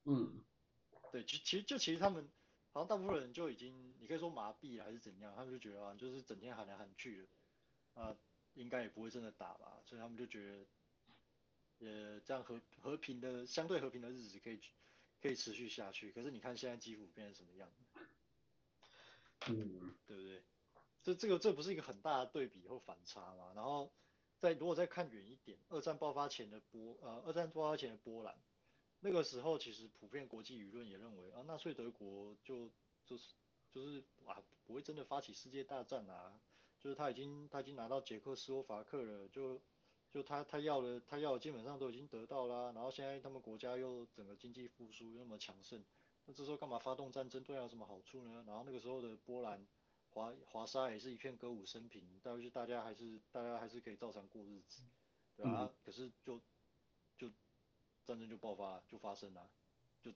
嗯，对，其其实就其实他们。好像大部分人就已经，你可以说麻痹了还是怎样，他们就觉得啊，就是整天喊来喊去的，啊，应该也不会真的打吧，所以他们就觉得，呃，这样和和平的相对和平的日子可以可以持续下去。可是你看现在基辅变成什么样？嗯，对不对？这这个这不是一个很大的对比或反差嘛？然后再如果再看远一点，二战爆发前的波呃，二战爆发前的波兰。那个时候其实普遍国际舆论也认为啊，纳粹德国就就是就是啊不会真的发起世界大战啊，就是他已经他已经拿到捷克斯洛伐克了，就就他他要的他要的基本上都已经得到啦，然后现在他们国家又整个经济复苏又那么强盛，那这时候干嘛发动战争对他有什么好处呢？然后那个时候的波兰华华沙也是一片歌舞升平，但是大家还是大家还是可以照常过日子，对吧？啊，可是就就。战争就爆发，就发生了，就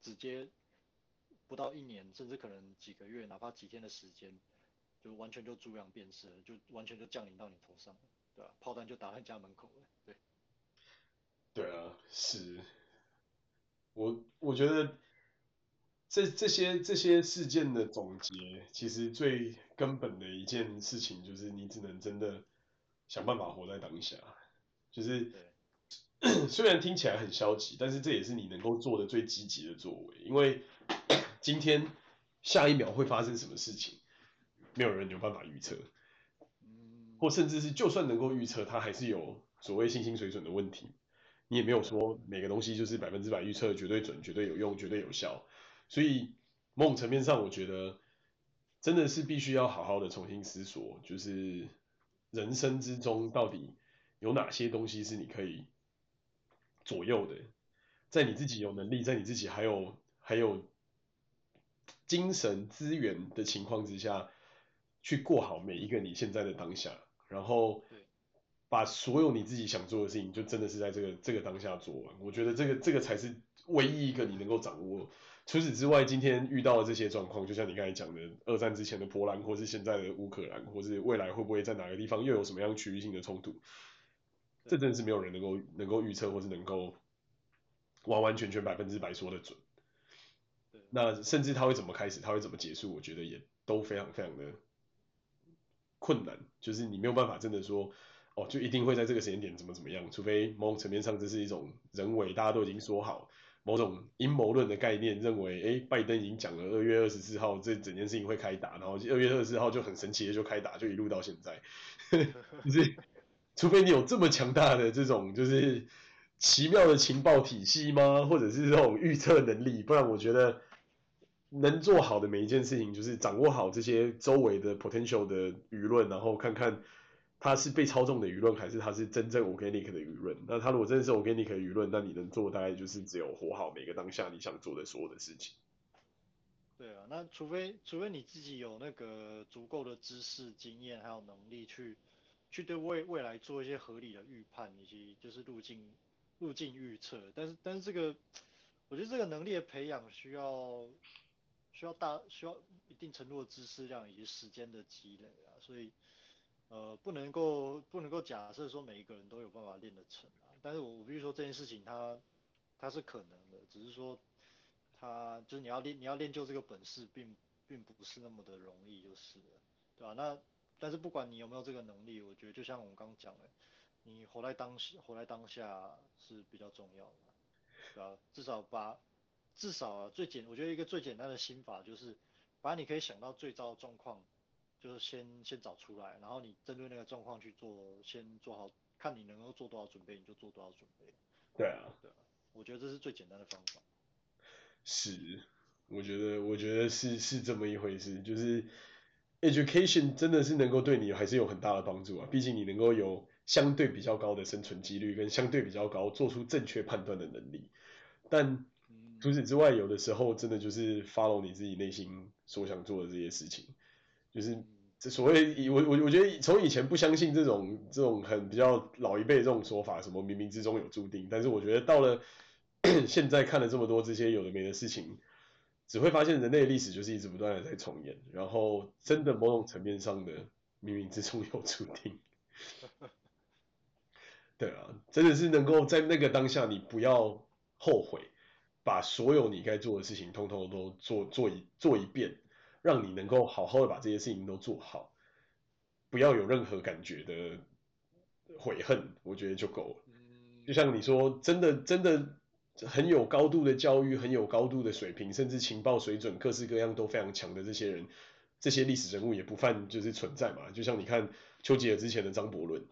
直接不到一年，甚至可能几个月，哪怕几天的时间，就完全就猪羊变色，就完全就降临到你头上，对吧、啊？炮弹就打在家门口了，对。对啊，是。我我觉得这这些这些事件的总结，其实最根本的一件事情就是，你只能真的想办法活在当下，就是。虽然听起来很消极，但是这也是你能够做的最积极的作为，因为 今天下一秒会发生什么事情，没有人有办法预测，或甚至是就算能够预测，它还是有所谓信心水准的问题。你也没有说每个东西就是百分之百预测绝对准、绝对有用、绝对有效。所以某种层面上，我觉得真的是必须要好好的重新思索，就是人生之中到底有哪些东西是你可以。左右的，在你自己有能力，在你自己还有还有精神资源的情况之下，去过好每一个你现在的当下，然后把所有你自己想做的事情，就真的是在这个这个当下做完。我觉得这个这个才是唯一一个你能够掌握。除此之外，今天遇到的这些状况，就像你刚才讲的，二战之前的波兰，或是现在的乌克兰，或是未来会不会在哪个地方又有什么样区域性的冲突？这真的是没有人能够能够预测，或是能够完完全全百分之百说得准。那甚至他会怎么开始，他会怎么结束，我觉得也都非常非常的困难。就是你没有办法真的说，哦，就一定会在这个时间点怎么怎么样，除非某种层面上这是一种人为，大家都已经说好某种阴谋论的概念，认为，哎，拜登已经讲了二月二十四号这整件事情会开打，然后二月二十四号就很神奇的就开打，就一路到现在，就是。除非你有这么强大的这种就是奇妙的情报体系吗？或者是这种预测能力？不然我觉得能做好的每一件事情，就是掌握好这些周围的 potential 的舆论，然后看看它是被操纵的舆论，还是它是真正 organic 的舆论。那它如果真的是 organic 的舆论，那你能做大概就是只有活好每个当下你想做的所有的事情。对啊，那除非除非你自己有那个足够的知识、经验还有能力去。去对未未来做一些合理的预判，以及就是路径路径预测，但是但是这个，我觉得这个能力的培养需要需要大需要一定程度的知识量以及时间的积累啊，所以呃不能够不能够假设说每一个人都有办法练得成啊，但是我我必须说这件事情它它是可能的，只是说它就是你要练你要练就这个本事并并不是那么的容易就是了，对吧？那但是不管你有没有这个能力，我觉得就像我们刚刚讲的，你活在当时，活在当下是比较重要的，对吧？至少把，至少啊，最简，我觉得一个最简单的心法就是，把你可以想到最糟的状况，就是先先找出来，然后你针对那个状况去做，先做好，看你能够做多少准备，你就做多少准备。对啊，对啊，我觉得这是最简单的方法。是，我觉得，我觉得是是这么一回事，就是。education 真的是能够对你还是有很大的帮助啊，毕竟你能够有相对比较高的生存几率跟相对比较高做出正确判断的能力，但除此之外，有的时候真的就是 follow 你自己内心所想做的这些事情，就是这所谓以我我我觉得从以前不相信这种这种很比较老一辈这种说法，什么冥冥之中有注定，但是我觉得到了 现在看了这么多这些有的没的事情。只会发现人类历史就是一直不断的在重演，然后真的某种层面上的冥冥之中有注定。对啊，真的是能够在那个当下，你不要后悔，把所有你该做的事情通通都做做一做一遍，让你能够好好的把这些事情都做好，不要有任何感觉的悔恨，我觉得就够了。就像你说，真的真的。很有高度的教育，很有高度的水平，甚至情报水准各式各样都非常强的这些人，这些历史人物也不犯就是存在嘛。就像你看丘吉尔之前的张伯伦，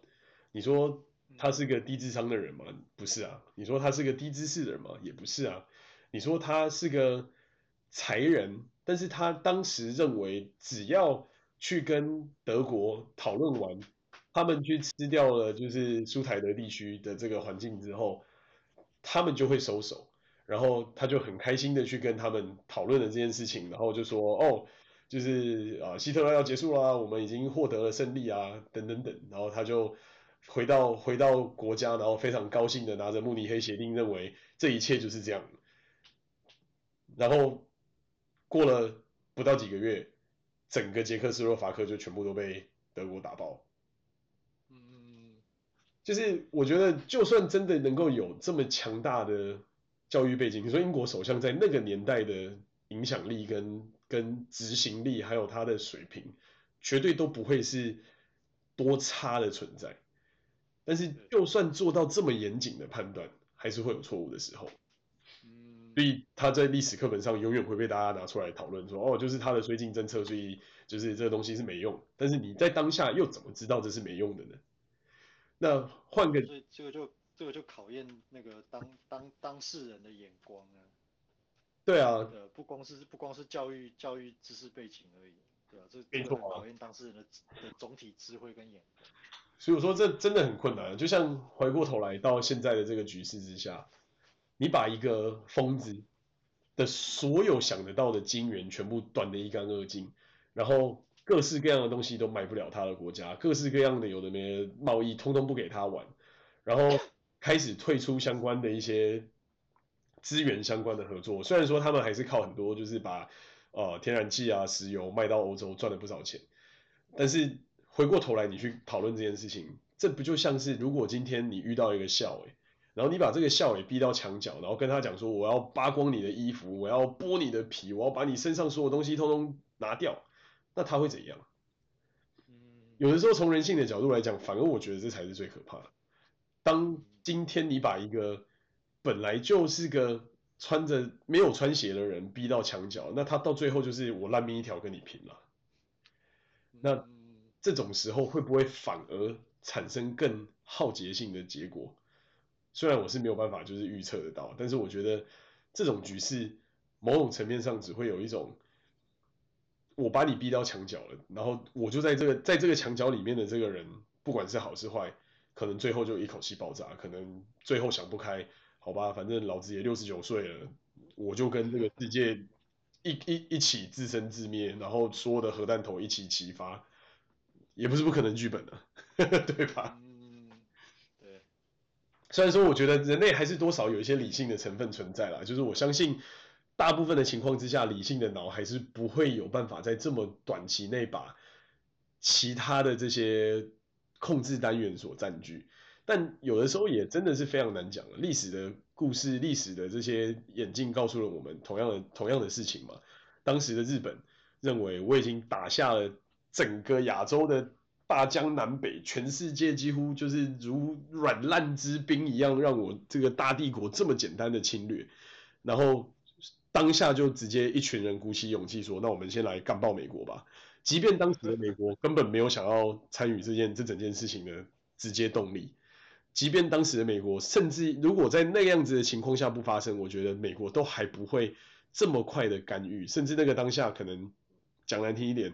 你说他是个低智商的人吗？不是啊。你说他是个低知识的人吗？也不是啊。你说他是个才人，但是他当时认为只要去跟德国讨论完，他们去吃掉了就是苏台德地区的这个环境之后。他们就会收手，然后他就很开心的去跟他们讨论了这件事情，然后就说哦，就是啊，希特勒要结束啦，我们已经获得了胜利啊，等等等，然后他就回到回到国家，然后非常高兴的拿着慕尼黑协定，认为这一切就是这样。然后过了不到几个月，整个捷克斯洛伐克就全部都被德国打爆。嗯就是我觉得，就算真的能够有这么强大的教育背景，你说英国首相在那个年代的影响力跟跟执行力，还有他的水平，绝对都不会是多差的存在。但是，就算做到这么严谨的判断，还是会有错误的时候。所以他在历史课本上永远会被大家拿出来讨论，说哦，就是他的绥靖政策，所以就是这个东西是没用。但是你在当下又怎么知道这是没用的呢？那换个，所以这个就这个就考验那个当当当事人的眼光啊。对啊，呃，不光是不光是教育教育知识背景而已，对啊，这这个考验当事人的的总体智慧跟眼光。所以我说这真的很困难，就像回过头来到现在的这个局势之下，你把一个疯子的所有想得到的金源全部断得一干二净，然后。各式各样的东西都买不了他的国家，各式各样的有的没的贸易通通不给他玩，然后开始退出相关的一些资源相关的合作。虽然说他们还是靠很多就是把呃天然气啊、石油卖到欧洲赚了不少钱，但是回过头来你去讨论这件事情，这不就像是如果今天你遇到一个校，然后你把这个校委逼到墙角，然后跟他讲说我要扒光你的衣服，我要剥你的皮，我要把你身上所有东西通通拿掉。那他会怎样？有的时候从人性的角度来讲，反而我觉得这才是最可怕的。当今天你把一个本来就是个穿着没有穿鞋的人逼到墙角，那他到最后就是我烂命一条跟你拼了。那这种时候会不会反而产生更浩劫性的结果？虽然我是没有办法就是预测得到，但是我觉得这种局势某种层面上只会有一种。我把你逼到墙角了，然后我就在这个在这个墙角里面的这个人，不管是好是坏，可能最后就一口气爆炸，可能最后想不开，好吧，反正老子也六十九岁了，我就跟这个世界一一一起自生自灭，然后所有的核弹头一起齐发，也不是不可能剧本的，对吧？虽然说我觉得人类还是多少有一些理性的成分存在啦，就是我相信。大部分的情况之下，理性的脑还是不会有办法在这么短期内把其他的这些控制单元所占据。但有的时候也真的是非常难讲了。历史的故事，历史的这些演进告诉了我们同样的同样的事情嘛。当时的日本认为我已经打下了整个亚洲的大江南北，全世界几乎就是如软烂之兵一样，让我这个大帝国这么简单的侵略，然后。当下就直接一群人鼓起勇气说：“那我们先来干爆美国吧。”即便当时的美国根本没有想要参与这件这整件事情的直接动力，即便当时的美国甚至如果在那样子的情况下不发生，我觉得美国都还不会这么快的干预。甚至那个当下可能讲难听一点，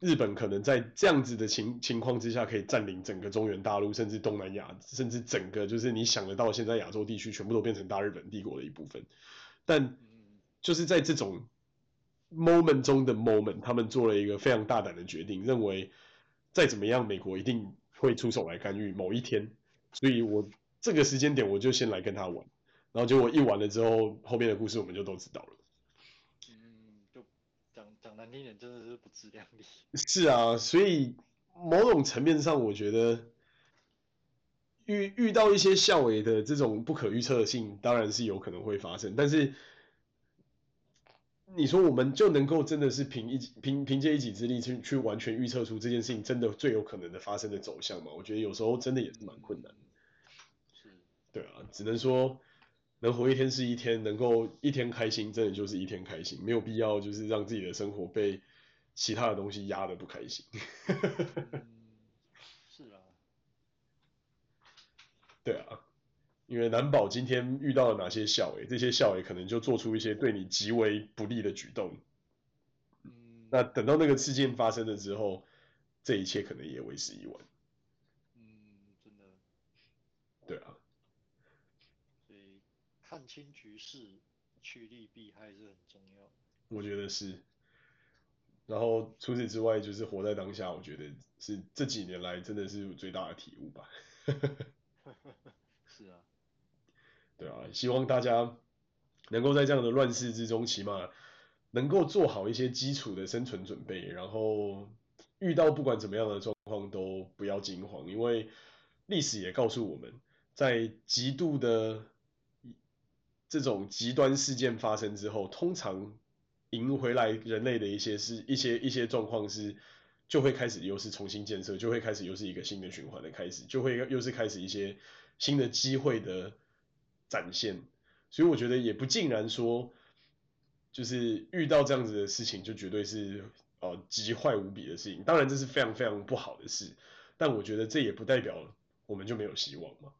日本可能在这样子的情情况之下，可以占领整个中原大陆，甚至东南亚，甚至整个就是你想得到现在亚洲地区全部都变成大日本帝国的一部分。但就是在这种 moment 中的 moment，他们做了一个非常大胆的决定，认为再怎么样，美国一定会出手来干预某一天。所以我这个时间点我就先来跟他玩，然后结果一玩了之后，后面的故事我们就都知道了。讲难听点，真的是不自量力。是啊，所以某种层面上，我觉得遇遇到一些校委的这种不可预测性，当然是有可能会发生。但是你说我们就能够真的是凭一凭凭借一己之力去去完全预测出这件事情真的最有可能的发生的走向吗？我觉得有时候真的也是蛮困难的。是，对啊，只能说。能活一天是一天，能够一天开心，真的就是一天开心，没有必要就是让自己的生活被其他的东西压得不开心。嗯，是啊，对啊，因为难保今天遇到了哪些校委，这些校委可能就做出一些对你极为不利的举动。嗯，那等到那个事件发生了之后，这一切可能也为时已晚。看清局势，趋利避害是很重要。我觉得是。然后除此之外，就是活在当下，我觉得是这几年来真的是最大的体悟吧。是啊。对啊，希望大家能够在这样的乱世之中，起码能够做好一些基础的生存准备，然后遇到不管怎么样的状况都不要惊慌，因为历史也告诉我们，在极度的。这种极端事件发生之后，通常赢回来人类的一些是一些一些状况是，就会开始又是重新建设，就会开始又是一个新的循环的开始，就会又是开始一些新的机会的展现。所以我觉得也不尽然说，就是遇到这样子的事情就绝对是呃极坏无比的事情。当然这是非常非常不好的事，但我觉得这也不代表我们就没有希望嘛。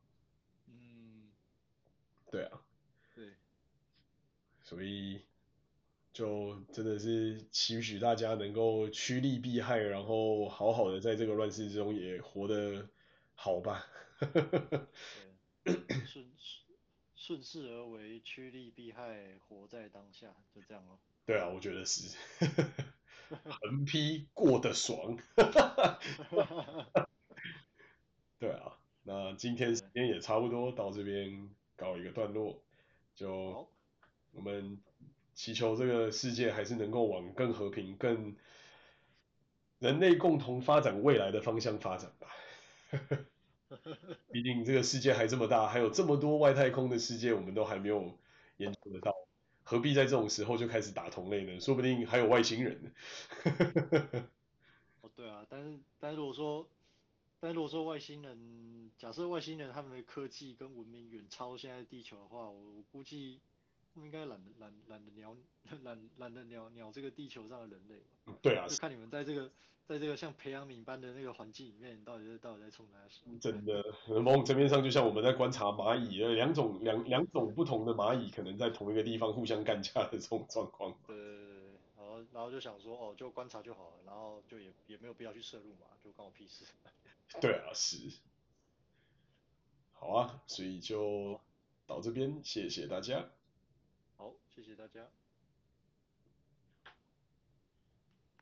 嗯，对啊。所以，就真的是期许大家能够趋利避害，然后好好的在这个乱世之中也活得好吧。对，顺顺势而为，趋利避害，活在当下，就这样咯。对啊，我觉得是，横批过得爽。对啊，那今天时间也差不多到这边告一个段落，就。我们祈求这个世界还是能够往更和平、更人类共同发展未来的方向发展吧。毕竟这个世界还这么大，还有这么多外太空的世界，我们都还没有研究得到，何必在这种时候就开始打同类呢？说不定还有外星人呢。哦，对啊，但是但是如果说，但是如果说外星人，假设外星人他们的科技跟文明远超现在地球的话，我我估计。应该懒得懒懒得鸟 懒懒得鸟鸟这个地球上的人类。对啊，就看你们在这个在这个像培养皿般的那个环境里面，到底是到底在冲哪里？真的，某种层面上就像我们在观察蚂蚁，两种两两种不同的蚂蚁可能在同一个地方互相干架的这种状况。对对对，然后然后就想说，哦，就观察就好了，然后就也也没有必要去摄入嘛，就关我屁事。对啊，是。好啊，所以就到这边，谢谢大家。谢谢大家。